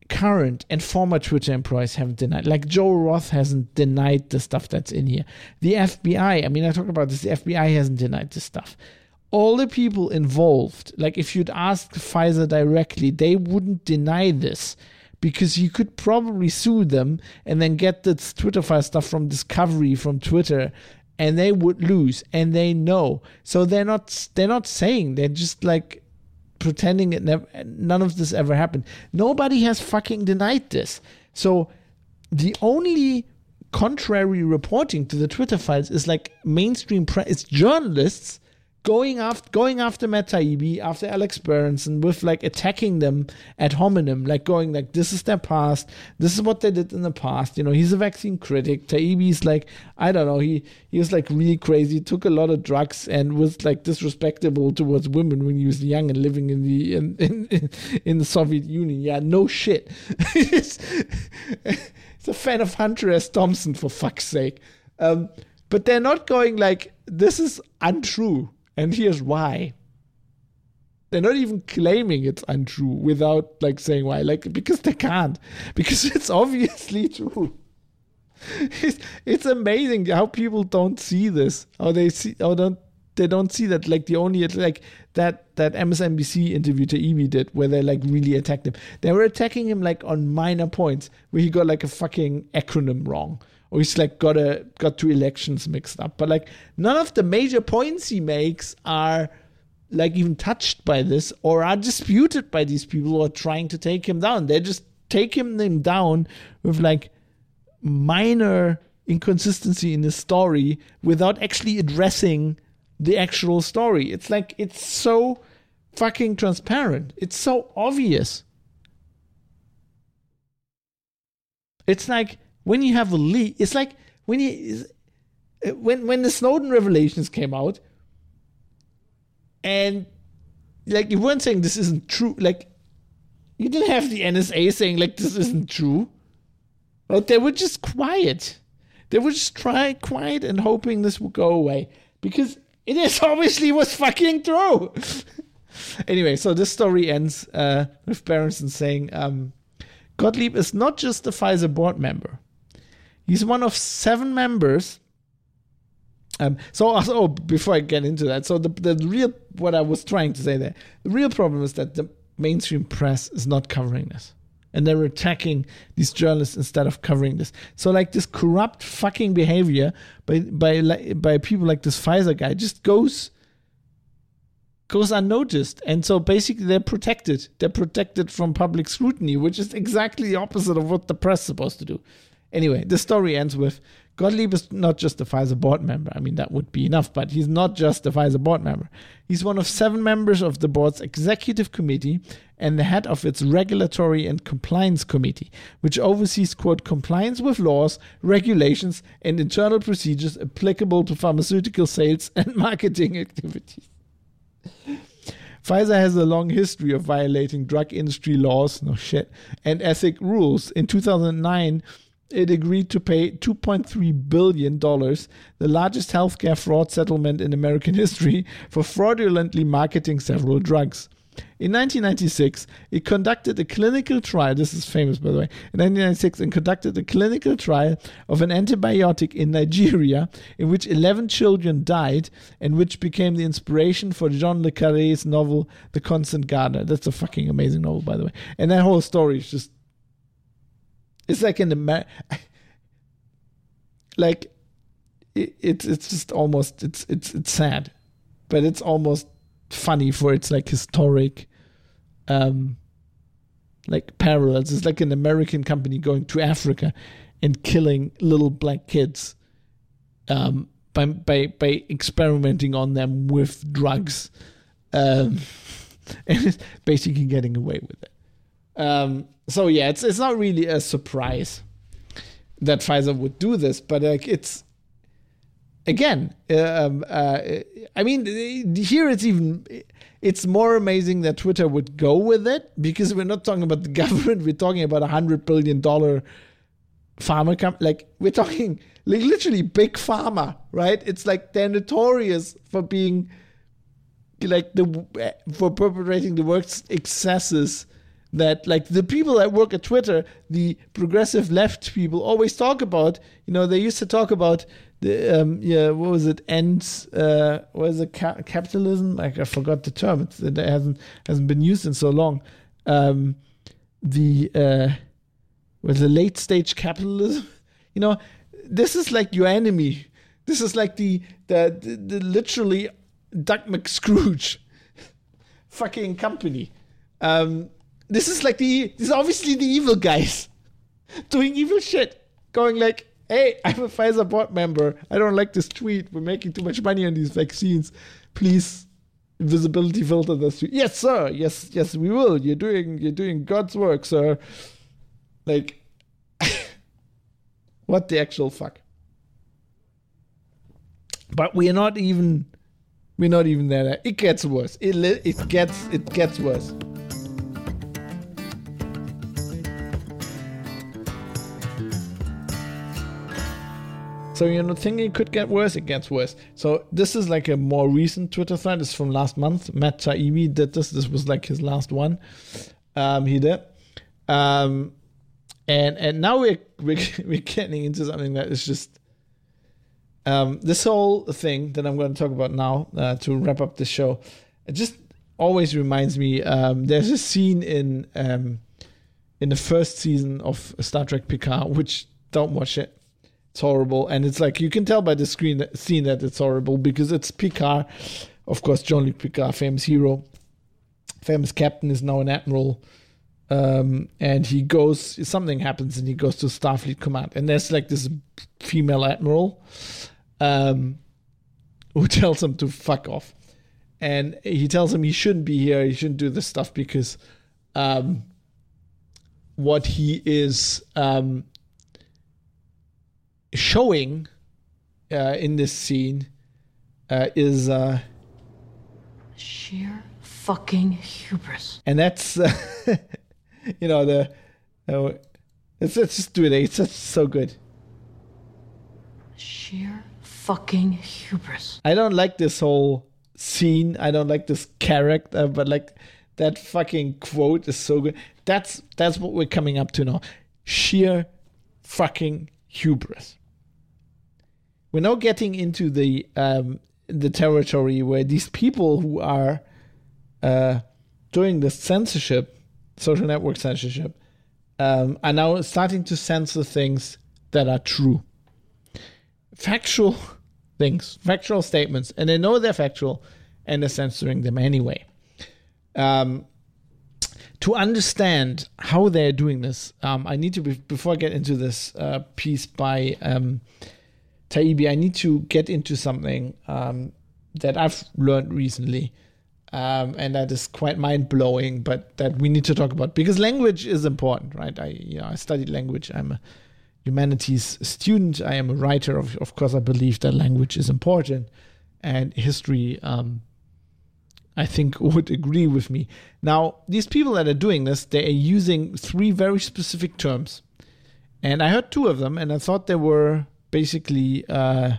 Current and former Twitter employees haven't denied. Like Joe Roth hasn't denied the stuff that's in here. The FBI, I mean, I talk about this, the FBI hasn't denied this stuff. All the people involved, like if you'd ask Pfizer directly, they wouldn't deny this because you could probably sue them and then get the Twitter file stuff from Discovery from Twitter and they would lose and they know. So they're not they're not saying they're just like pretending it never none of this ever happened. Nobody has fucking denied this. So the only contrary reporting to the twitter files is like mainstream press it's journalists going after going after Matt Taibbi, after Alex Berenson, with like attacking them ad hominem, like going like this is their past, this is what they did in the past. You know, he's a vaccine critic. Taibbi's like I don't know, he he was like really crazy, took a lot of drugs, and was like disrespectful towards women when he was young and living in the in in, in the Soviet Union. Yeah, no shit. he's, he's a fan of Hunter S. Thompson for fuck's sake. Um, but they're not going like this is untrue and here's why. They're not even claiming it's untrue without like saying why. Like because they can't. Because it's obviously true. It's, it's amazing how people don't see this. How they see how don't they don't see that like the only like that that MSNBC interview Taibbi did where they like really attacked him. They were attacking him like on minor points where he got like a fucking acronym wrong or he's like got a got two elections mixed up. But like none of the major points he makes are like even touched by this or are disputed by these people who are trying to take him down. They just take him down with like minor inconsistency in his story without actually addressing the actual story. It's like it's so fucking transparent. It's so obvious. It's like when you have a leak, it's like when you when when the Snowden revelations came out, and like you weren't saying this isn't true, like you didn't have the NSA saying like this isn't true, but they were just quiet. They were just trying quiet and hoping this would go away because it is obviously was fucking true. anyway, so this story ends uh, with Berenson saying um, Gottlieb is not just a Pfizer board member. He's one of seven members. Um, so also, oh, before I get into that, so the, the real what I was trying to say there, the real problem is that the mainstream press is not covering this. And they're attacking these journalists instead of covering this. So like this corrupt fucking behavior by by by people like this Pfizer guy just goes goes unnoticed. And so basically they're protected. They're protected from public scrutiny, which is exactly the opposite of what the press is supposed to do. Anyway, the story ends with Gottlieb is not just a Pfizer board member. I mean, that would be enough, but he's not just a Pfizer board member. He's one of seven members of the board's executive committee and the head of its regulatory and compliance committee, which oversees, quote, compliance with laws, regulations, and internal procedures applicable to pharmaceutical sales and marketing activities. Pfizer has a long history of violating drug industry laws, no shit, and ethic rules. In 2009, it agreed to pay $2.3 billion, the largest healthcare fraud settlement in American history, for fraudulently marketing several drugs. In 1996, it conducted a clinical trial. This is famous, by the way. In 1996, it conducted a clinical trial of an antibiotic in Nigeria, in which 11 children died, and which became the inspiration for John le Carre's novel *The Constant Gardener*. That's a fucking amazing novel, by the way. And that whole story is just it's like in the like it, it's it's just almost it's it's it's sad, but it's almost funny for its like historic um like parallels. It's like an American company going to Africa and killing little black kids um by by by experimenting on them with drugs. Um and basically getting away with it. Um so yeah, it's it's not really a surprise that Pfizer would do this, but like it's again, um, uh, I mean, here it's even it's more amazing that Twitter would go with it because we're not talking about the government, we're talking about a hundred billion dollar pharma company. Like we're talking like literally big pharma, right? It's like they're notorious for being like the for perpetrating the worst excesses that like the people that work at Twitter, the progressive left people always talk about. You know, they used to talk about the um, yeah, what was it? Ends uh, what is it? Ca- capitalism? Like I forgot the term. It's, it hasn't hasn't been used in so long. Um, the uh, was the late stage capitalism. You know, this is like your enemy. This is like the the, the, the literally Doug McScrooge fucking company. Um, this is like the this is obviously the evil guys doing evil shit, going like, "Hey, I'm a Pfizer board member. I don't like this tweet. We're making too much money on these vaccines. Please, Invisibility filter this tweet. Yes, sir. Yes, yes, we will. You're doing you're doing God's work, sir. Like, what the actual fuck? But we're not even we're not even there. It gets worse. It it gets it gets worse. So you're not thinking it could get worse, it gets worse. So this is like a more recent Twitter thread. It's from last month. Matt Taibbi did this. This was like his last one. Um, he did. Um, and and now we're, we're we're getting into something that is just um, this whole thing that I'm going to talk about now uh, to wrap up the show. It just always reminds me. Um, there's a scene in um, in the first season of Star Trek Picard, which don't watch it it's horrible, and it's like you can tell by the screen scene that it's horrible because it's Picard, of course, Jean-Luc Picard, famous hero, famous captain, is now an admiral. Um, and he goes something happens and he goes to starfleet command. And there's like this female admiral um, who tells him to fuck off. And he tells him he shouldn't be here he shouldn't do this stuff because um, what he is um, showing uh, in this scene uh, is uh, sheer fucking hubris, and that's you know the uh, let's let's just do it. It's just so good. Sheer fucking hubris. I don't like this whole scene. I don't like this character, but like that fucking quote is so good. That's that's what we're coming up to now. Sheer fucking hubris we're now getting into the um, the territory where these people who are uh, doing this censorship, social network censorship, um, are now starting to censor things that are true, factual things, factual statements, and they know they're factual, and they're censoring them anyway. Um, to understand how they're doing this, um, I need to be, before I get into this uh, piece by um, Taibbi, I need to get into something um, that I've learned recently, um, and that is quite mind blowing, but that we need to talk about because language is important, right? I you know I studied language. I'm a humanities student. I am a writer. Of, of course, I believe that language is important, and history. Um, I think would agree with me. Now, these people that are doing this, they are using three very specific terms, and I heard two of them, and I thought they were basically uh,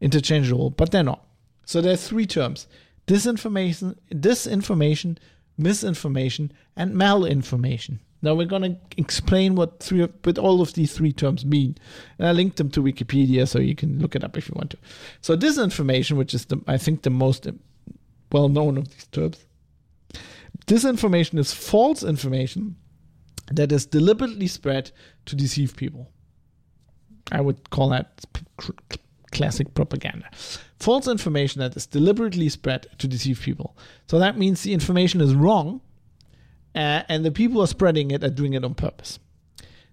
interchangeable, but they're not. So there's three terms: disinformation, disinformation, misinformation, and malinformation. Now we're going to explain what three, what all of these three terms mean, and I linked them to Wikipedia, so you can look it up if you want to. So disinformation, which is the I think the most well known of these terms, disinformation is false information that is deliberately spread to deceive people. I would call that classic propaganda. False information that is deliberately spread to deceive people. So that means the information is wrong, uh, and the people who are spreading it are doing it on purpose.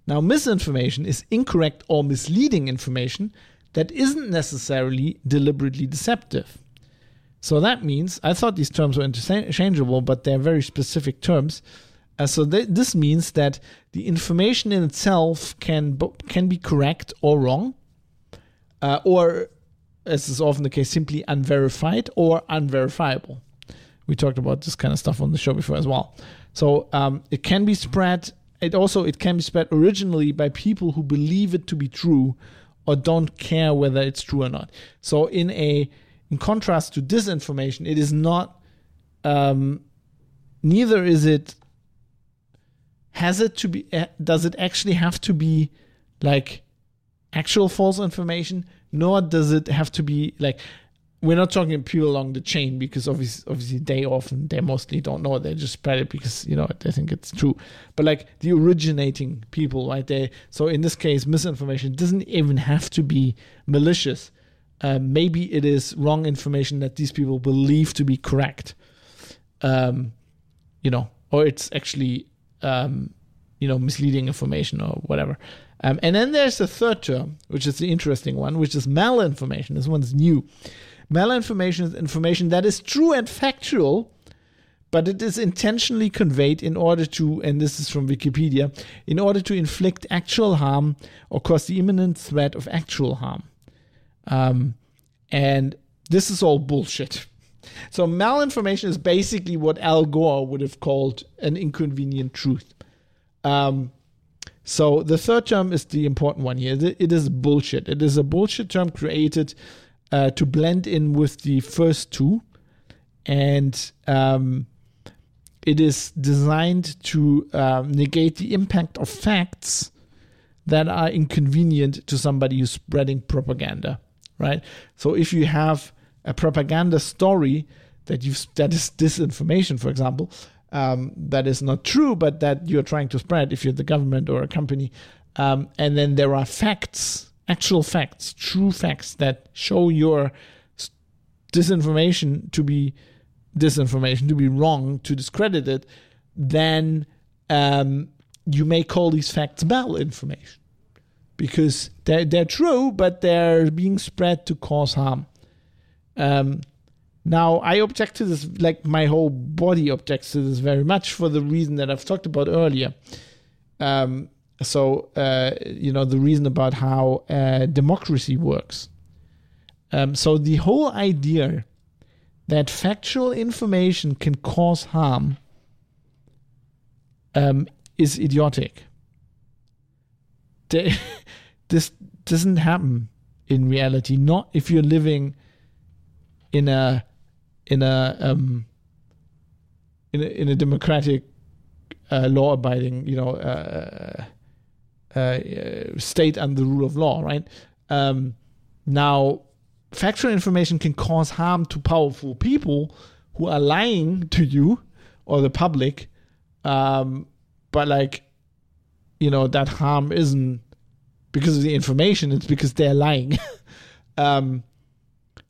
Now, misinformation is incorrect or misleading information that isn't necessarily deliberately deceptive. So that means I thought these terms were interchangeable, but they're very specific terms. Uh, so th- this means that the information in itself can can be correct or wrong, uh, or as is often the case, simply unverified or unverifiable. We talked about this kind of stuff on the show before as well. So um, it can be spread. It also it can be spread originally by people who believe it to be true or don't care whether it's true or not. So in a in contrast to disinformation, it is not. Um, neither is it has it to be eh, does it actually have to be like actual false information? Nor does it have to be like we're not talking people along the chain because obviously, obviously they often they mostly don't know they just spread it because you know they think it's true. But like the originating people right there so in this case misinformation doesn't even have to be malicious. Uh, maybe it is wrong information that these people believe to be correct. Um, you know or it's actually um, you know, misleading information or whatever. Um, and then there's the third term, which is the interesting one, which is malinformation. This one's new. Malinformation is information that is true and factual, but it is intentionally conveyed in order to, and this is from Wikipedia, in order to inflict actual harm or cause the imminent threat of actual harm. Um, and this is all bullshit. So malinformation is basically what Al Gore would have called an inconvenient truth. Um, so the third term is the important one here. It is bullshit. It is a bullshit term created uh, to blend in with the first two, and um, it is designed to um, negate the impact of facts that are inconvenient to somebody who's spreading propaganda. Right. So if you have a propaganda story that you that is disinformation, for example, um, that is not true, but that you're trying to spread if you're the government or a company, um, and then there are facts, actual facts, true facts that show your disinformation to be disinformation, to be wrong, to discredit it, then um, you may call these facts malinformation because they're, they're true, but they're being spread to cause harm. Um, now, I object to this, like my whole body objects to this very much for the reason that I've talked about earlier. Um, so, uh, you know, the reason about how uh, democracy works. Um, so, the whole idea that factual information can cause harm um, is idiotic. this doesn't happen in reality, not if you're living in a in a um, in a, in a democratic, uh, law-abiding, you know, uh, uh, uh, state under the rule of law, right? Um, now, factual information can cause harm to powerful people who are lying to you or the public. Um, but like, you know, that harm isn't because of the information, it's because they're lying. um,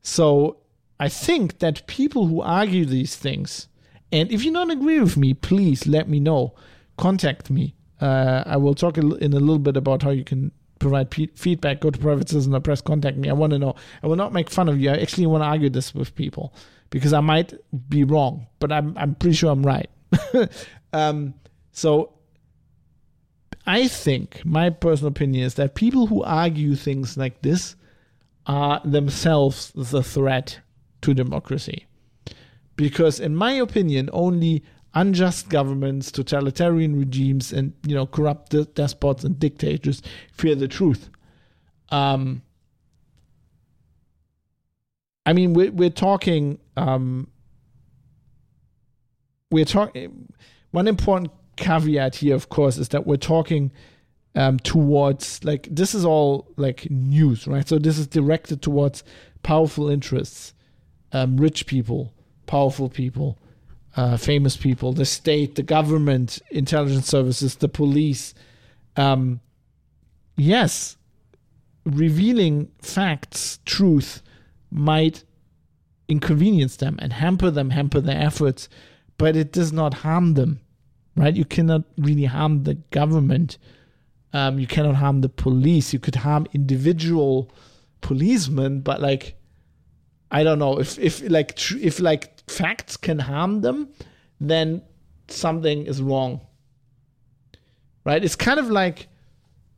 so I think that people who argue these things, and if you don't agree with me, please let me know. Contact me. Uh, I will talk in a little bit about how you can provide p- feedback. Go to Private Citizen Press, contact me. I want to know. I will not make fun of you. I actually want to argue this with people because I might be wrong, but I'm I'm pretty sure I'm right. um, so I think my personal opinion is that people who argue things like this are themselves the threat to democracy. Because in my opinion, only unjust governments, totalitarian regimes, and you know corrupt despots and dictators fear the truth. Um, I mean, we're we're talking. Um, we're talking. One important caveat here, of course, is that we're talking um, towards like this is all like news, right? So this is directed towards powerful interests, um, rich people, powerful people, uh, famous people, the state, the government, intelligence services, the police. Um, yes, revealing facts, truth, might inconvenience them and hamper them, hamper their efforts, but it does not harm them, right? You cannot really harm the government. Um, you cannot harm the police. You could harm individual policemen, but like, I don't know if if like tr- if like facts can harm them, then something is wrong. Right? It's kind of like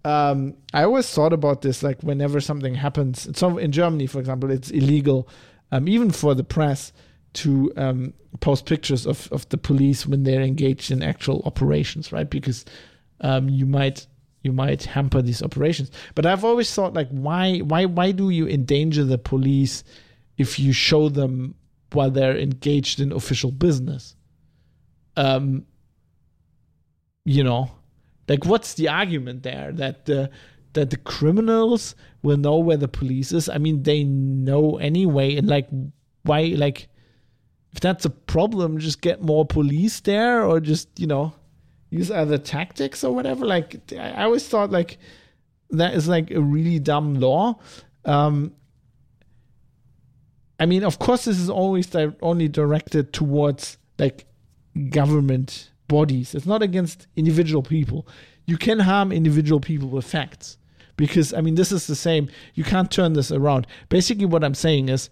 um, I always thought about this like whenever something happens. So in Germany, for example, it's illegal, um, even for the press, to um, post pictures of, of the police when they're engaged in actual operations, right? Because um, you might you might hamper these operations. But I've always thought like why why why do you endanger the police if you show them while they're engaged in official business? Um, you know, like, what's the argument there that the that the criminals will know where the police is? I mean, they know anyway, and like, why? Like, if that's a problem, just get more police there, or just you know, use other tactics or whatever. Like, I always thought like that is like a really dumb law. Um, I mean, of course, this is always di- only directed towards like government bodies. It's not against individual people. You can harm individual people with facts because I mean this is the same. You can't turn this around. Basically, what I'm saying is,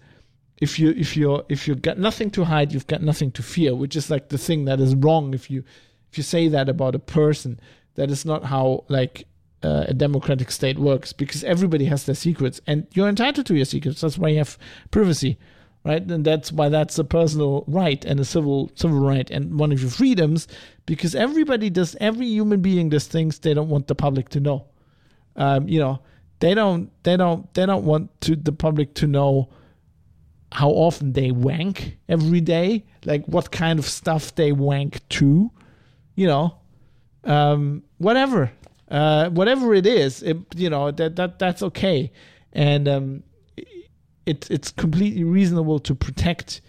if you if you're if you've got nothing to hide, you've got nothing to fear, which is like the thing that is wrong. If you if you say that about a person, that is not how like uh, a democratic state works because everybody has their secrets and you're entitled to your secrets. That's why you have privacy right? And that's why that's a personal right and a civil civil right and one of your freedoms, because everybody does, every human being does things they don't want the public to know. Um, you know, they don't, they don't, they don't want to the public to know how often they wank every day, like what kind of stuff they wank to, you know, um, whatever, uh, whatever it is, it, you know, that that that's okay, and um, it's it's completely reasonable to protect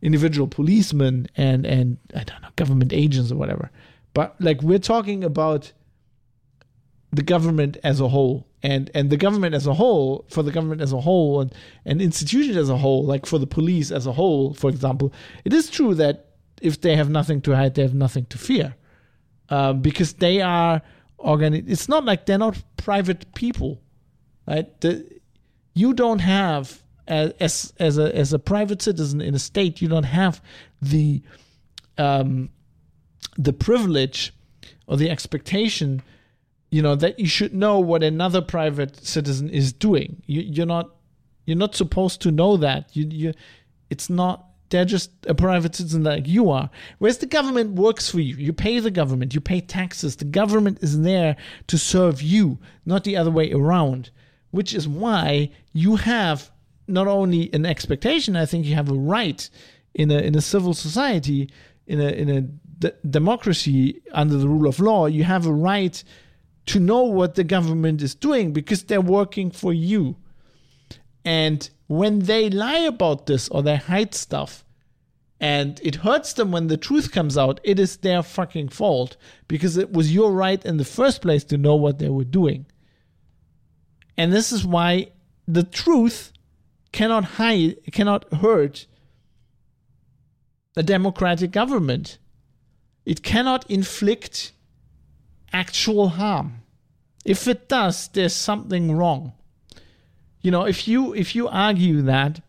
individual policemen and and I don't know government agents or whatever. But like we're talking about the government as a whole. And and the government as a whole for the government as a whole and and institutions as a whole like for the police as a whole for example it is true that if they have nothing to hide they have nothing to fear. Um, because they are it's not like they're not private people right the, you don't have as as a as a private citizen in a state, you don't have the um, the privilege or the expectation, you know, that you should know what another private citizen is doing. You, you're not you're not supposed to know that. You you it's not they're just a private citizen like you are. Whereas the government works for you. You pay the government, you pay taxes. The government is there to serve you, not the other way around which is why you have not only an expectation, I think you have a right in a in a civil society, in a in a d- democracy under the rule of law, you have a right to know what the government is doing because they're working for you. And when they lie about this or they hide stuff, and it hurts them when the truth comes out, it is their fucking fault because it was your right in the first place to know what they were doing. And this is why the truth cannot hide, cannot hurt a democratic government. It cannot inflict actual harm. If it does, there's something wrong. You know, if you if you argue that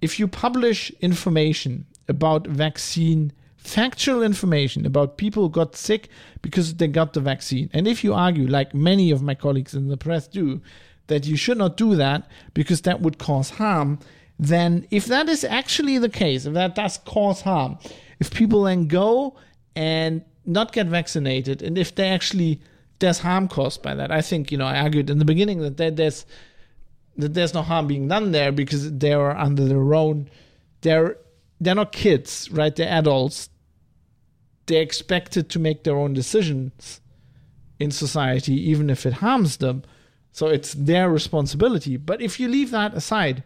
if you publish information about vaccine factual information about people who got sick because they got the vaccine and if you argue like many of my colleagues in the press do that you should not do that because that would cause harm then if that is actually the case if that does cause harm if people then go and not get vaccinated and if they actually there's harm caused by that. I think you know i argued in the beginning that there, there's that there's no harm being done there because they are under their own they're they're not kids right? They're adults. They're expected to make their own decisions in society even if it harms them. So it's their responsibility. But if you leave that aside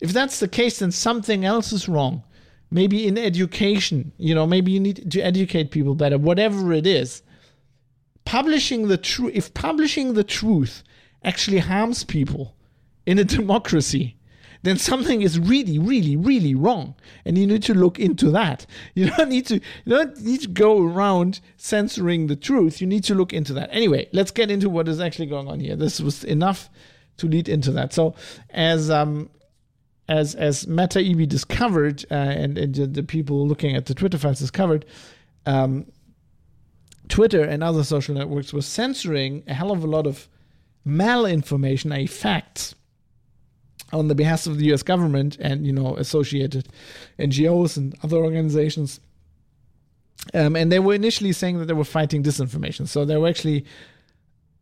if that's the case then something else is wrong. Maybe in education you know maybe you need to educate people better whatever it is. Publishing the truth if publishing the truth actually harms people in a democracy, then something is really, really, really wrong, and you need to look into that. You don't need to you don't need to go around censoring the truth. You need to look into that. Anyway, let's get into what is actually going on here. This was enough to lead into that. So, as um, as as Matt Taibbi discovered, uh, and, and the people looking at the Twitter files discovered, um, Twitter and other social networks were censoring a hell of a lot of malinformation, i.e., facts on the behest of the US government and, you know, associated NGOs and other organizations. Um, and they were initially saying that they were fighting disinformation. So they were actually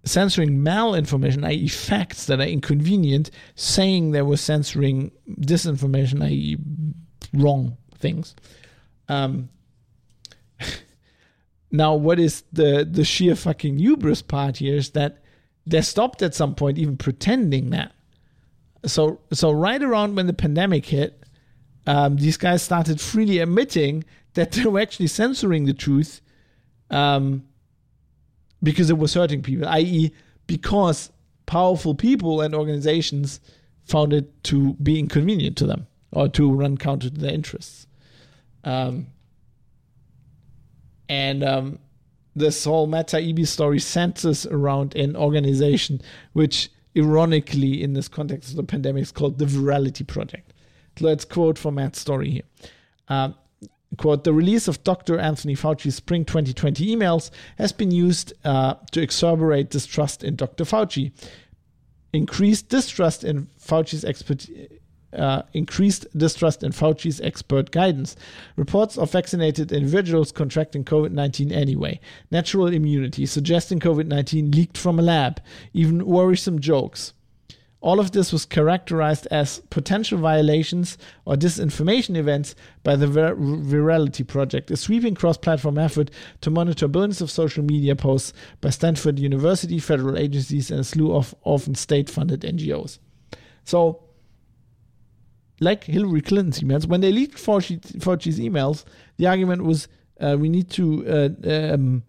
censoring malinformation, i.e., facts that are inconvenient, saying they were censoring disinformation, i.e., wrong things. Um, now, what is the the sheer fucking hubris part here is that they stopped at some point even pretending that so so right around when the pandemic hit, um, these guys started freely admitting that they were actually censoring the truth, um, because it was hurting people, i.e., because powerful people and organizations found it to be inconvenient to them or to run counter to their interests. Um, and um, this whole Matt Taibbi story centers around an organization which ironically in this context of the pandemic is called the Virality Project. Let's quote from Matt's story here. Um, quote, the release of Dr. Anthony Fauci's spring 2020 emails has been used uh, to exacerbate distrust in Dr. Fauci, increased distrust in Fauci's expertise uh, increased distrust in Fauci's expert guidance. Reports of vaccinated individuals contracting COVID 19 anyway. Natural immunity, suggesting COVID 19 leaked from a lab. Even worrisome jokes. All of this was characterized as potential violations or disinformation events by the Vir- Virality Project, a sweeping cross platform effort to monitor billions of social media posts by Stanford University, federal agencies, and a slew of often state funded NGOs. So, like Hillary Clinton's emails, when they leaked Fauci, Fauci's emails, the argument was uh, we need to uh, um,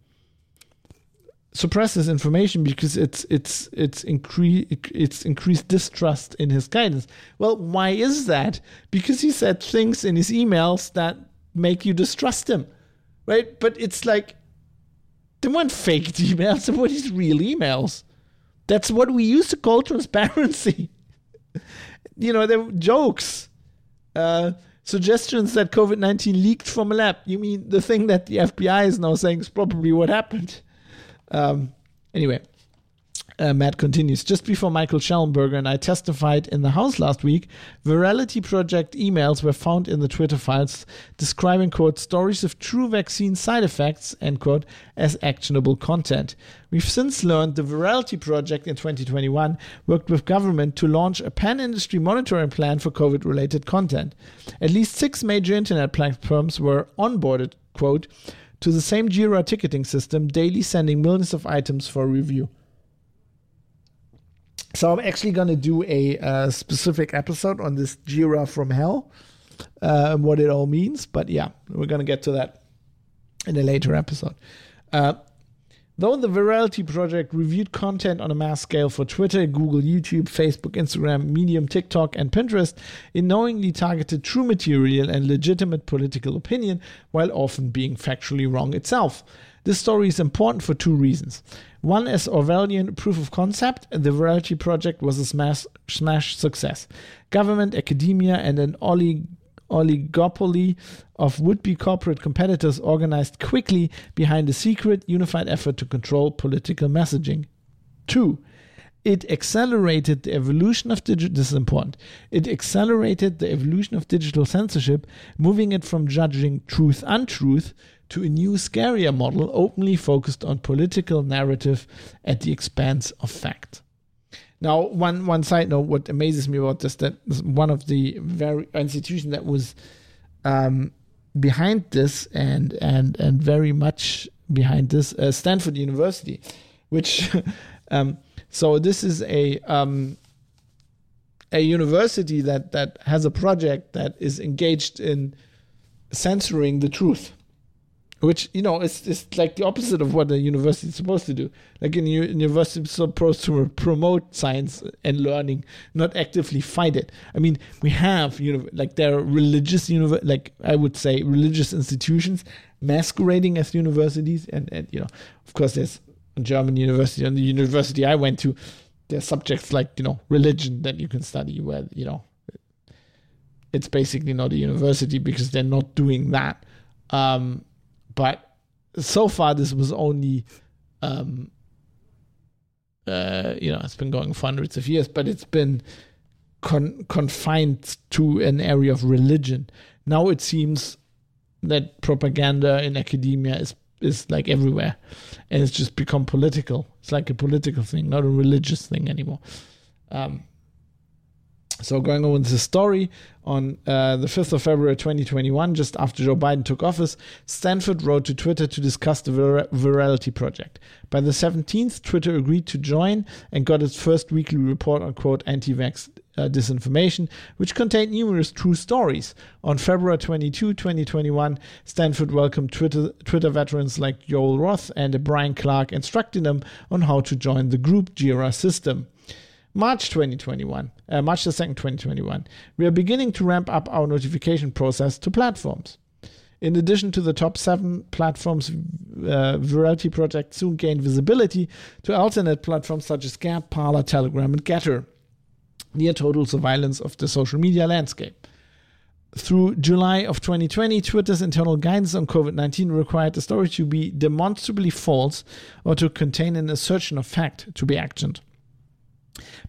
suppress this information because it's it's it's it's increased distrust in his guidance. Well, why is that? Because he said things in his emails that make you distrust him, right? But it's like they weren't fake emails; they were his real emails. That's what we used to call transparency you know, there were jokes, uh, suggestions that COVID 19 leaked from a lab. You mean the thing that the FBI is now saying is probably what happened? Um, anyway, uh, Matt continues. Just before Michael Shellenberger and I testified in the House last week, Virality Project emails were found in the Twitter files describing, quote, stories of true vaccine side effects, end quote, as actionable content. We've since learned the Virality Project in 2021 worked with government to launch a pan industry monitoring plan for COVID related content. At least six major internet platforms were onboarded, quote, to the same JIRA ticketing system, daily sending millions of items for review. So I'm actually going to do a specific episode on this Jira from Hell. uh, what it all means. But yeah, we're gonna get to that in a later episode. Uh, Though the Virality Project reviewed content on a mass scale for Twitter, Google, YouTube, Facebook, Instagram, Medium, TikTok, and Pinterest, it knowingly targeted true material and legitimate political opinion while often being factually wrong itself. This story is important for two reasons. One, as Orwellian proof of concept, the Virality Project was a smash, smash success. Government, academia, and an olig oligopoly of would be corporate competitors organized quickly behind a secret, unified effort to control political messaging. Two, it accelerated the evolution of digital this is important it accelerated the evolution of digital censorship moving it from judging truth untruth to a new scarier model openly focused on political narrative at the expense of fact. Now, one one side note: what amazes me about this that one of the very institution that was um, behind this and and and very much behind this, uh, Stanford University, which um, so this is a um, a university that that has a project that is engaged in censoring the truth which you know it's, it's like the opposite of what a university is supposed to do. Like in university is supposed to promote science and learning not actively fight it. I mean we have you know like there are religious like i would say religious institutions masquerading as universities. And and you know of course there's a german university and the university i went to there's subjects like you know religion that you can study where you know it's basically not a university because they're not doing that. Um, but so far this was only um uh you know it's been going for hundreds of years but it's been con- confined to an area of religion. Now it seems that propaganda in academia is is like everywhere and it's just become political. It's like a political thing not a religious thing anymore. Um so, going on with the story, on uh, the 5th of February 2021, just after Joe Biden took office, Stanford wrote to Twitter to discuss the vir- Virality Project. By the 17th, Twitter agreed to join and got its first weekly report on quote anti vax uh, disinformation, which contained numerous true stories. On February 22, 2021, Stanford welcomed Twitter, Twitter veterans like Yoel Roth and Brian Clark, instructing them on how to join the group JIRA system. March 2021, uh, March the 2nd, 2021, we are beginning to ramp up our notification process to platforms. In addition to the top seven platforms, uh, Virality Project soon gained visibility to alternate platforms such as Gab, Parler, Telegram, and Gettr, near total surveillance of the social media landscape. Through July of 2020, Twitter's internal guidance on COVID 19 required the story to be demonstrably false or to contain an assertion of fact to be actioned.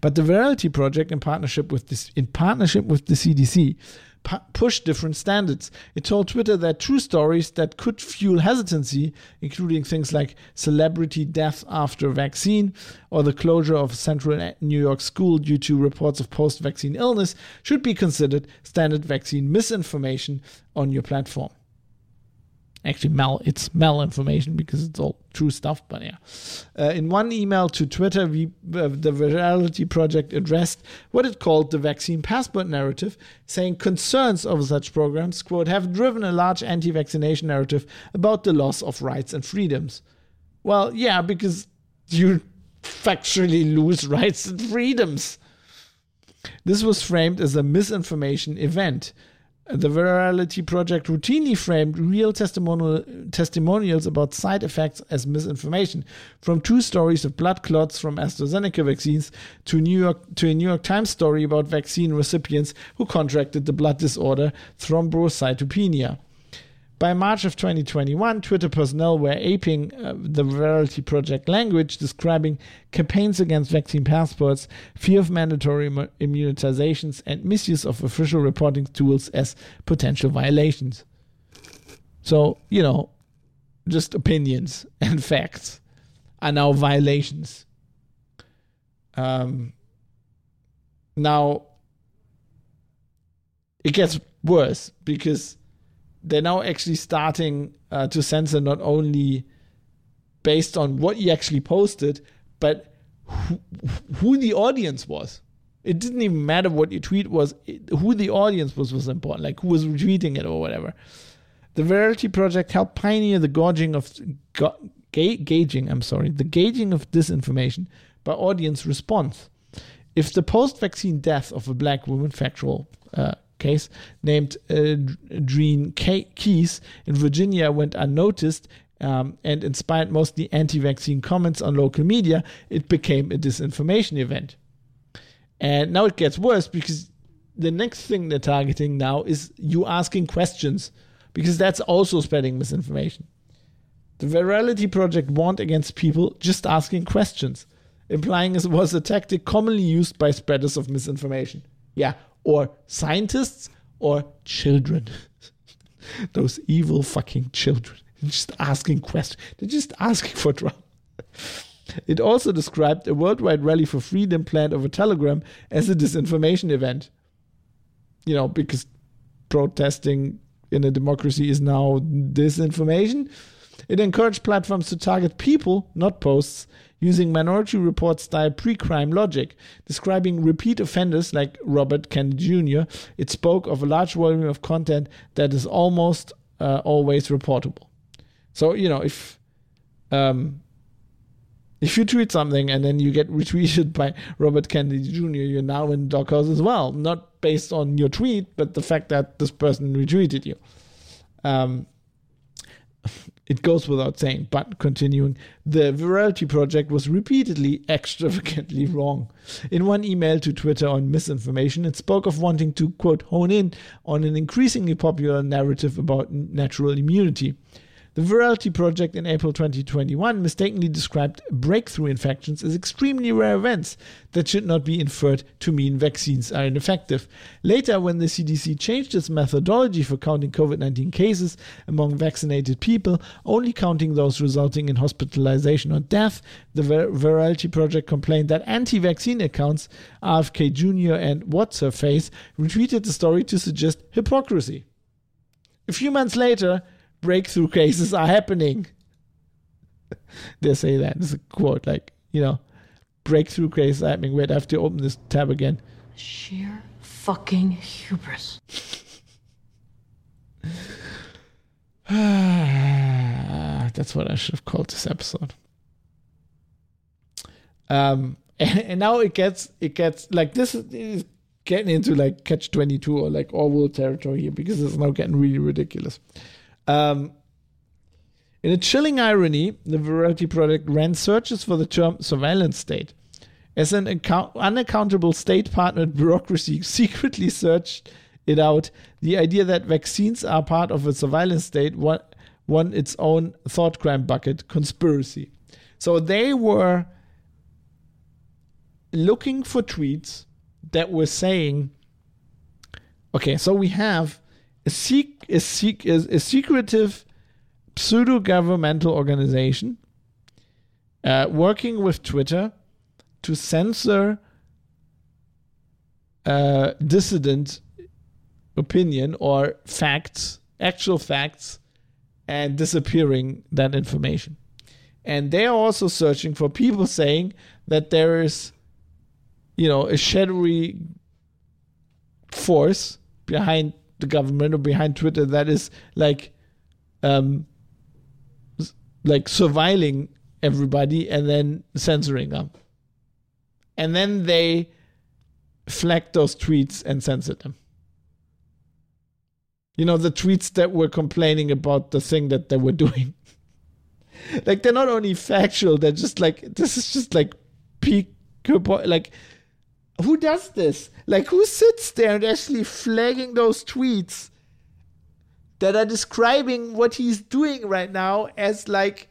But the Virality Project, in partnership with this, in partnership with the CDC, pu- pushed different standards. It told Twitter that true stories that could fuel hesitancy, including things like celebrity death after vaccine or the closure of a central New York school due to reports of post-vaccine illness, should be considered standard vaccine misinformation on your platform actually mal it's malinformation because it's all true stuff but yeah. Uh, in one email to twitter we, uh, the virality project addressed what it called the vaccine passport narrative saying concerns over such programs quote have driven a large anti-vaccination narrative about the loss of rights and freedoms. Well yeah because you factually lose rights and freedoms. This was framed as a misinformation event the Virality Project routinely framed real testimonial, testimonials about side effects as misinformation, from two stories of blood clots from AstraZeneca vaccines to, New York, to a New York Times story about vaccine recipients who contracted the blood disorder thrombocytopenia. By March of 2021, Twitter personnel were aping uh, the Virality Project language, describing campaigns against vaccine passports, fear of mandatory immunizations, and misuse of official reporting tools as potential violations. So, you know, just opinions and facts are now violations. Um, now, it gets worse because they're now actually starting uh, to censor not only based on what you actually posted, but who, who the audience was. It didn't even matter what your tweet was, it, who the audience was was important, like who was retweeting it or whatever. The Virality Project helped pioneer the gauging of ga, ga, gauging. I'm sorry, the gauging of disinformation by audience response. If the post-vaccine death of a black woman, factual uh, case named uh, Dreen Keys in Virginia went unnoticed um, and inspired mostly anti-vaccine comments on local media, it became a disinformation event. And now it gets worse because the next thing they're targeting now is you asking questions because that's also spreading misinformation. The Virality Project warned against people just asking questions, implying it was a tactic commonly used by spreaders of misinformation. Yeah, or scientists or children. Those evil fucking children. Just asking questions. They're just asking for trouble. It also described a worldwide rally for freedom planned over Telegram as a disinformation event. You know, because protesting in a democracy is now disinformation. It encouraged platforms to target people, not posts, using Minority Report style pre crime logic. Describing repeat offenders like Robert Kennedy Jr., it spoke of a large volume of content that is almost uh, always reportable. So, you know, if. Um, if you tweet something and then you get retweeted by Robert Kennedy Jr., you're now in doghouse as well. Not based on your tweet, but the fact that this person retweeted you. Um, it goes without saying, but continuing, the Virality Project was repeatedly extravagantly wrong. In one email to Twitter on misinformation, it spoke of wanting to, quote, hone in on an increasingly popular narrative about natural immunity. The Virality Project in April 2021 mistakenly described breakthrough infections as extremely rare events that should not be inferred to mean vaccines are ineffective. Later, when the CDC changed its methodology for counting COVID 19 cases among vaccinated people, only counting those resulting in hospitalization or death, the Vir- Virality Project complained that anti vaccine accounts, RFK Jr. and What's Her Face, retweeted the story to suggest hypocrisy. A few months later, breakthrough cases are happening. they say that. It's a quote, like, you know, breakthrough cases are happening. Wait, I have to open this tab again. Sheer fucking hubris. That's what I should have called this episode. Um, and, and now it gets it gets like this is getting into like catch twenty two or like Orwell territory here because it's now getting really ridiculous. Um, in a chilling irony, the Virality Project ran searches for the term surveillance state. As an account- unaccountable state partnered bureaucracy secretly searched it out, the idea that vaccines are part of a surveillance state won, won its own thought crime bucket conspiracy. So they were looking for tweets that were saying, okay, so we have a, sec- a, sec- a secretive pseudo governmental organization uh, working with Twitter to censor uh, dissident opinion or facts, actual facts, and disappearing that information. And they are also searching for people saying that there is, you know, a shadowy force behind the government or behind Twitter that is like, um, like surveilling everybody and then censoring them. And then they flagged those tweets and censored them. You know, the tweets that were complaining about the thing that they were doing. like, they're not only factual, they're just like, this is just like peak, like, who does this? Like, who sits there and actually flagging those tweets that are describing what he's doing right now as like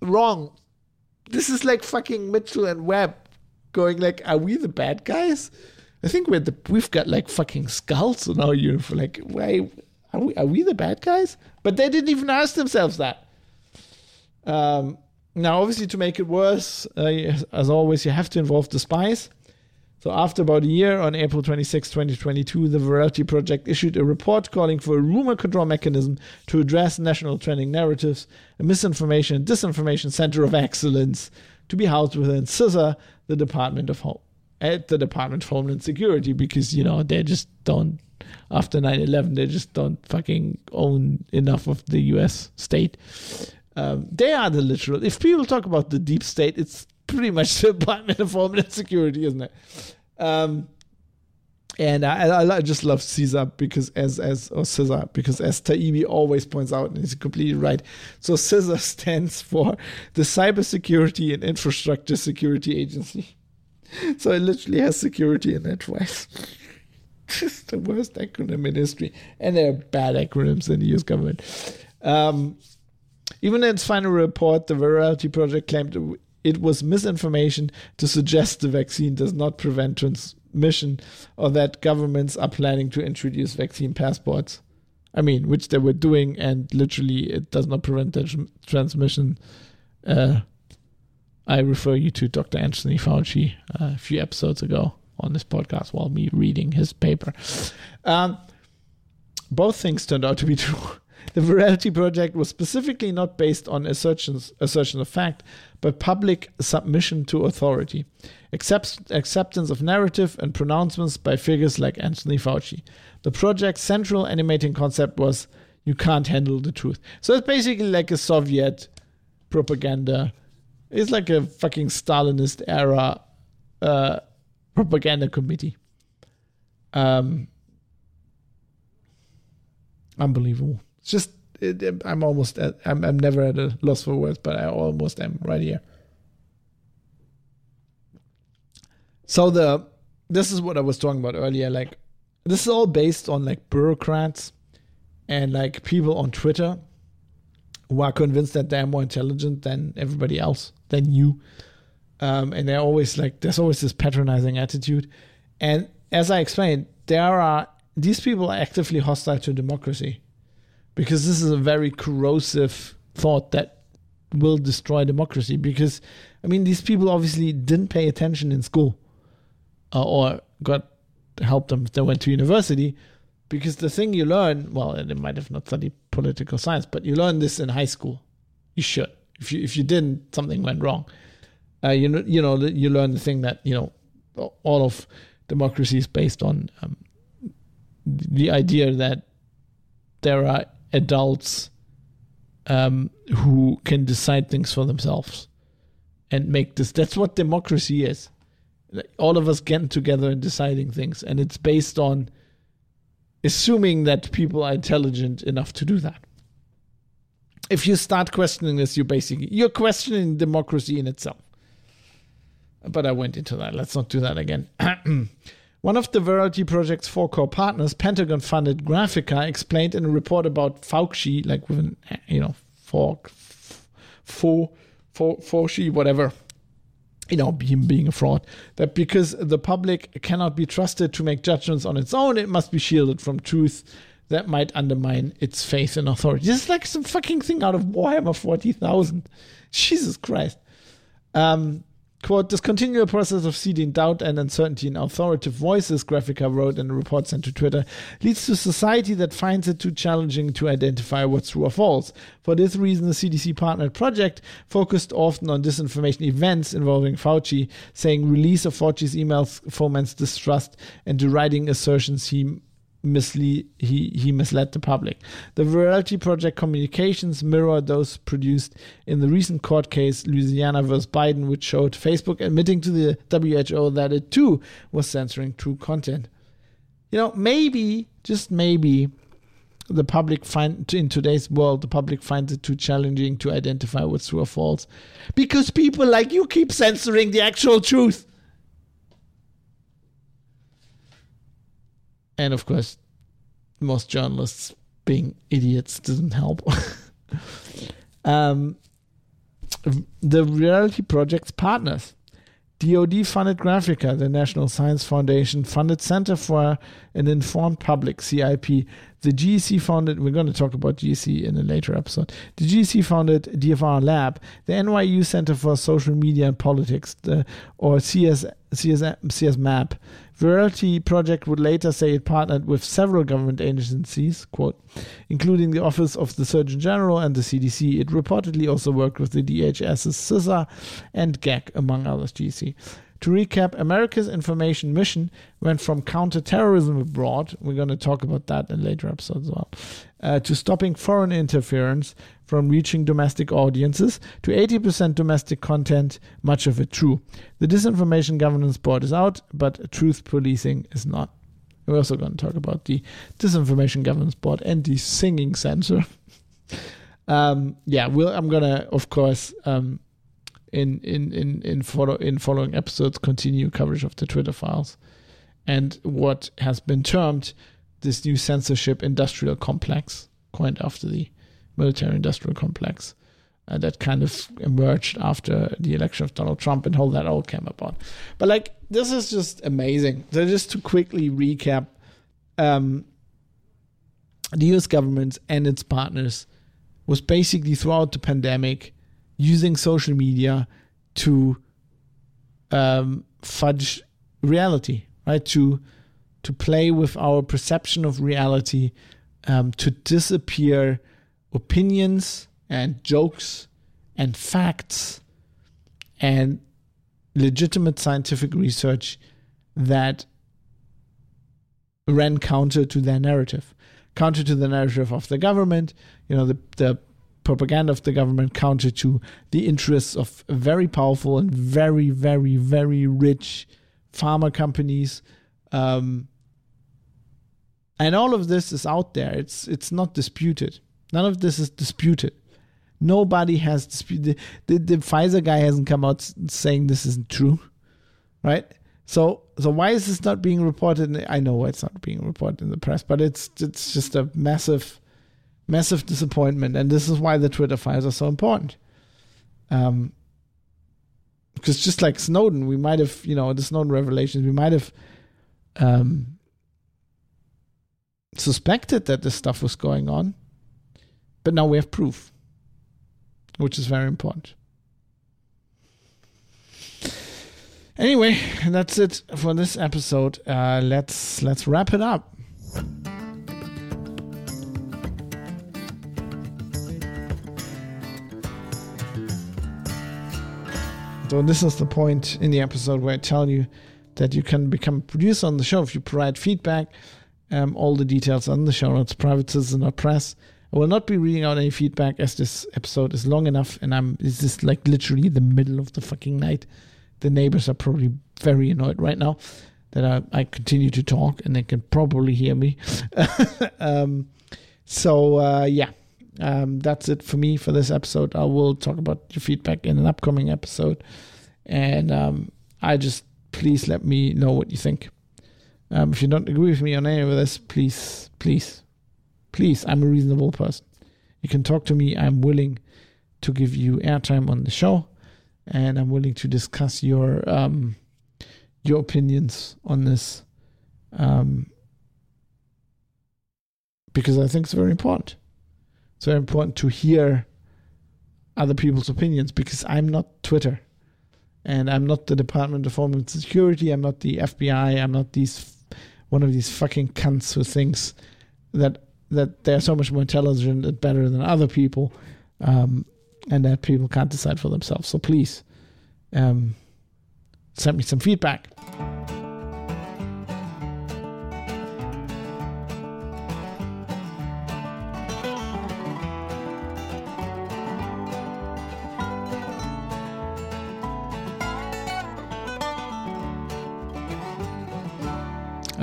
wrong? This is like fucking Mitchell and Webb going like, are we the bad guys? I think we're the we've got like fucking skulls on our uniform. Like, why are we are we the bad guys? But they didn't even ask themselves that. Um, now, obviously, to make it worse, uh, as always, you have to involve the spies. So, after about a year, on April 26, 2022, the Virality Project issued a report calling for a rumor control mechanism to address national trending narratives, a misinformation and disinformation center of excellence to be housed within CISA, the Department of Home at the Department of Homeland Security because, you know, they just don't, after 9 11, they just don't fucking own enough of the US state. Um, they are the literal. If people talk about the deep state, it's pretty much the Department of Homeland Security, isn't it? Um, and I, I, just love Caesar because as as or Caesar because as Taibbi always points out, and he's completely right. So Caesar stands for the Cybersecurity and Infrastructure Security Agency. So it literally has security in it twice. Just the worst acronym in history, and there are bad acronyms in the U.S. government. Um, even in its final report, the Virality Project claimed it was misinformation to suggest the vaccine does not prevent transmission or that governments are planning to introduce vaccine passports. I mean, which they were doing, and literally it does not prevent the transmission. Uh, I refer you to Dr. Anthony Fauci uh, a few episodes ago on this podcast while me reading his paper. Um, both things turned out to be true. The Virality Project was specifically not based on assertions, assertion of fact, but public submission to authority, accept, acceptance of narrative and pronouncements by figures like Anthony Fauci. The project's central animating concept was you can't handle the truth. So it's basically like a Soviet propaganda. It's like a fucking Stalinist era uh, propaganda committee. Um, unbelievable. Just it, I'm almost at, I'm I'm never at a loss for words, but I almost am right here. So the this is what I was talking about earlier. Like this is all based on like bureaucrats and like people on Twitter who are convinced that they're more intelligent than everybody else, than you. Um, and they're always like there's always this patronizing attitude. And as I explained, there are these people are actively hostile to democracy because this is a very corrosive thought that will destroy democracy. Because, I mean, these people obviously didn't pay attention in school uh, or got help them if they went to university. Because the thing you learn, well, they might have not studied political science, but you learn this in high school. You should. If you if you didn't, something went wrong. Uh, you know, you know, you learn the thing that you know, all of democracy is based on um, the idea that there are adults um, who can decide things for themselves and make this. That's what democracy is. All of us getting together and deciding things, and it's based on assuming that people are intelligent enough to do that. If you start questioning this, you're basically you're questioning democracy in itself. But I went into that. Let's not do that again. One of the Virality Project's four core partners, Pentagon funded Graphika, explained in a report about Fauci, like with an, you know, fork, for, for, Fauci, whatever, you know, him being a fraud, that because the public cannot be trusted to make judgments on its own, it must be shielded from truth that might undermine its faith in authority. This is like some fucking thing out of Warhammer 40,000. Jesus Christ. Um, Quote, this continual process of seeding doubt and uncertainty in authoritative voices, Graphika wrote in a report sent to Twitter, leads to society that finds it too challenging to identify what's true or false. For this reason, the CDC partnered project focused often on disinformation events involving Fauci, saying release of Fauci's emails foments distrust and deriding assertions he mislead he, he misled the public. The Virality Project communications mirror those produced in the recent court case Louisiana vs. Biden, which showed Facebook admitting to the WHO that it too was censoring true content. You know, maybe, just maybe, the public find in today's world the public finds it too challenging to identify what's true or false because people like you keep censoring the actual truth and of course, most journalists being idiots doesn't help. um, the Virality Project's partners. DoD funded Graphika, the National Science Foundation funded Center for an Informed Public, CIP. The GEC founded, we're going to talk about GEC in a later episode. The GEC founded DFR Lab, the NYU Center for Social Media and Politics, the, or CS, CS, CS MAP, Virality Project would later say it partnered with several government agencies, quote, including the Office of the Surgeon General and the CDC. It reportedly also worked with the DHS's CISA and GAC, among others, GC. To recap, America's information mission went from counterterrorism abroad, we're going to talk about that in later episodes as well, uh, to stopping foreign interference from reaching domestic audiences, to 80% domestic content, much of it true. The Disinformation Governance Board is out, but truth policing is not. We're also going to talk about the Disinformation Governance Board and the singing censor. um, yeah, we'll, I'm going to, of course, um, in in in in follow in following episodes continue coverage of the Twitter files and what has been termed this new censorship industrial complex, coined after the military industrial complex uh, that kind of emerged after the election of Donald Trump and how that all came about. But like this is just amazing. So just to quickly recap, um, the U.S. government and its partners was basically throughout the pandemic using social media to um, fudge reality, right? To to play with our perception of reality, um, to disappear opinions and jokes and facts and legitimate scientific research that ran counter to their narrative, counter to the narrative of the government. You know, the the propaganda of the government counter to the interests of very powerful and very, very, very rich pharma companies. Um, and all of this is out there. It's it's not disputed. None of this is disputed. Nobody has disputed. The, the, the Pfizer guy hasn't come out saying this isn't true, right? So so why is this not being reported? I know it's not being reported in the press, but it's it's just a massive massive disappointment, and this is why the Twitter files are so important. Um, because just like Snowden, we might have, you know, the Snowden revelations, we might have um, suspected that this stuff was going on, but now we have proof, which is very important. Anyway, that's it for this episode. Uh, let's let's wrap it up. So this is the point in the episode where I tell you that you can become a producer on the show if you provide feedback. Um, all the details on the show notes, private citizen or press. I will not be reading out any feedback as this episode is long enough and I'm it's just like literally the middle of the fucking night. The neighbors are probably very annoyed right now that I, I continue to talk and they can probably hear me. um, so uh, yeah, um, that's it for me for this episode. I will talk about your feedback in an upcoming episode. And um, I just please let me know what you think. Um, if you don't agree with me on any of this, please, please, please, I'm a reasonable person. You can talk to me. I'm willing to give you airtime on the show, and I'm willing to discuss your um, your opinions on this um, because I think it's very important. It's very important to hear other people's opinions because I'm not Twitter and I'm not the Department of Homeland Security. I'm not the FBI. I'm not these one of these fucking cunts who thinks that that they're so much more intelligent and better than other people, um, and that people can't decide for themselves. So please, um, send me some feedback.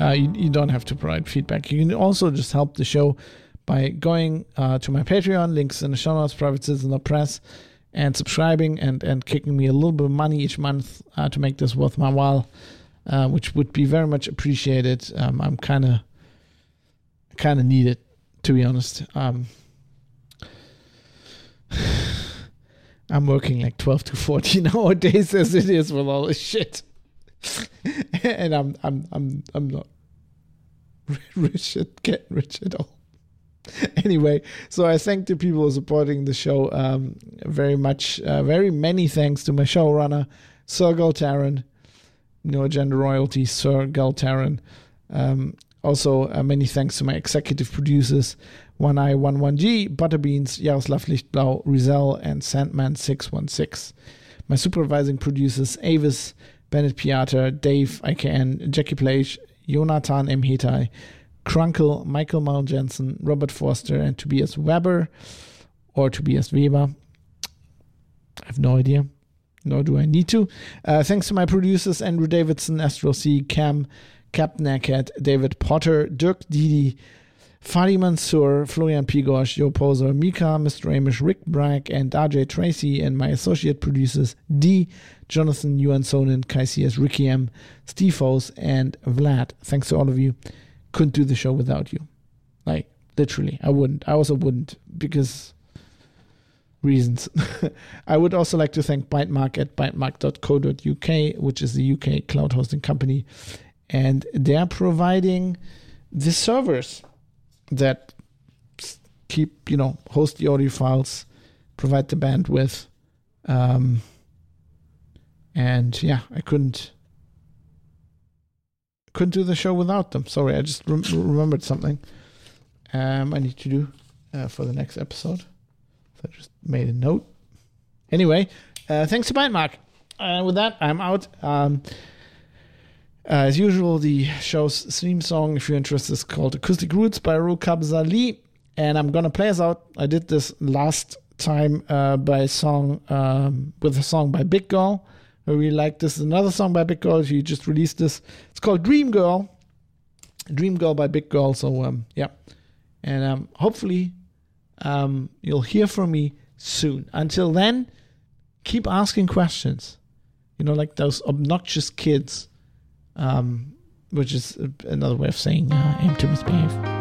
Uh, you, you, don't have to provide feedback. You can also just help the show by going uh, to my Patreon, links in the show notes, Private Citizen or Press, and subscribing and, and kicking me a little bit of money each month uh, to make this worth my while, uh, which would be very much appreciated. Um, I'm kind of kind of need it, to be honest. Um, I'm working like 12 to 14 hour days as it is with all this shit. and I'm I'm I'm I'm not rich at get rich at all. Anyway, so I thank the people supporting the show um, very much. Uh, very many thanks to my showrunner, Sir Galtaran. No agenda royalty, Sir Galtaran. Um, also, uh, many thanks to my executive producers, One Eye One One G, Butterbeans, Jaroslav Lichtblau, Rizal, and Sandman Six One Six. My supervising producers, Avis, Bennett Piata, Dave IKN, Jackie Plage, Jonathan M. Hetai, Michael Mal Jensen, Robert Forster, and Tobias Weber or Tobias Weber. I have no idea, nor do I need to. Uh, thanks to my producers Andrew Davidson, Astro C, Cam, Captain Eckert, David Potter, Dirk Didi, Fadi Mansour, Florian Pigosh, Joe Poser, Mika, Mr. Amish, Rick Bragg, and RJ Tracy, and my associate producers D, Jonathan, Yuan Sonin, Kai CS, Ricky M, Steve and Vlad. Thanks to all of you. Couldn't do the show without you. Like, literally, I wouldn't. I also wouldn't because reasons. I would also like to thank Bytemark at bytemark.co.uk, which is the UK cloud hosting company. And they're providing the servers that keep, you know, host the audio files, provide the bandwidth. Um, and yeah, I couldn't couldn't do the show without them. Sorry, I just rem- remembered something. Um, I need to do uh, for the next episode. So I just made a note. Anyway, uh, thanks to Bytemark. Uh, with that, I'm out. Um, uh, as usual, the show's theme song, if you're interested, is called Acoustic Routes by Raúl Cabezalí. And I'm going to play us out. I did this last time uh, by song um, with a song by Big Girl. I really like this. Another song by Big Girl. She just released this. It's called Dream Girl. Dream Girl by Big Girl. So, um, yeah. And um, hopefully, um, you'll hear from me soon. Until then, keep asking questions. You know, like those obnoxious kids um, which is another way of saying uh, aim to misbehave.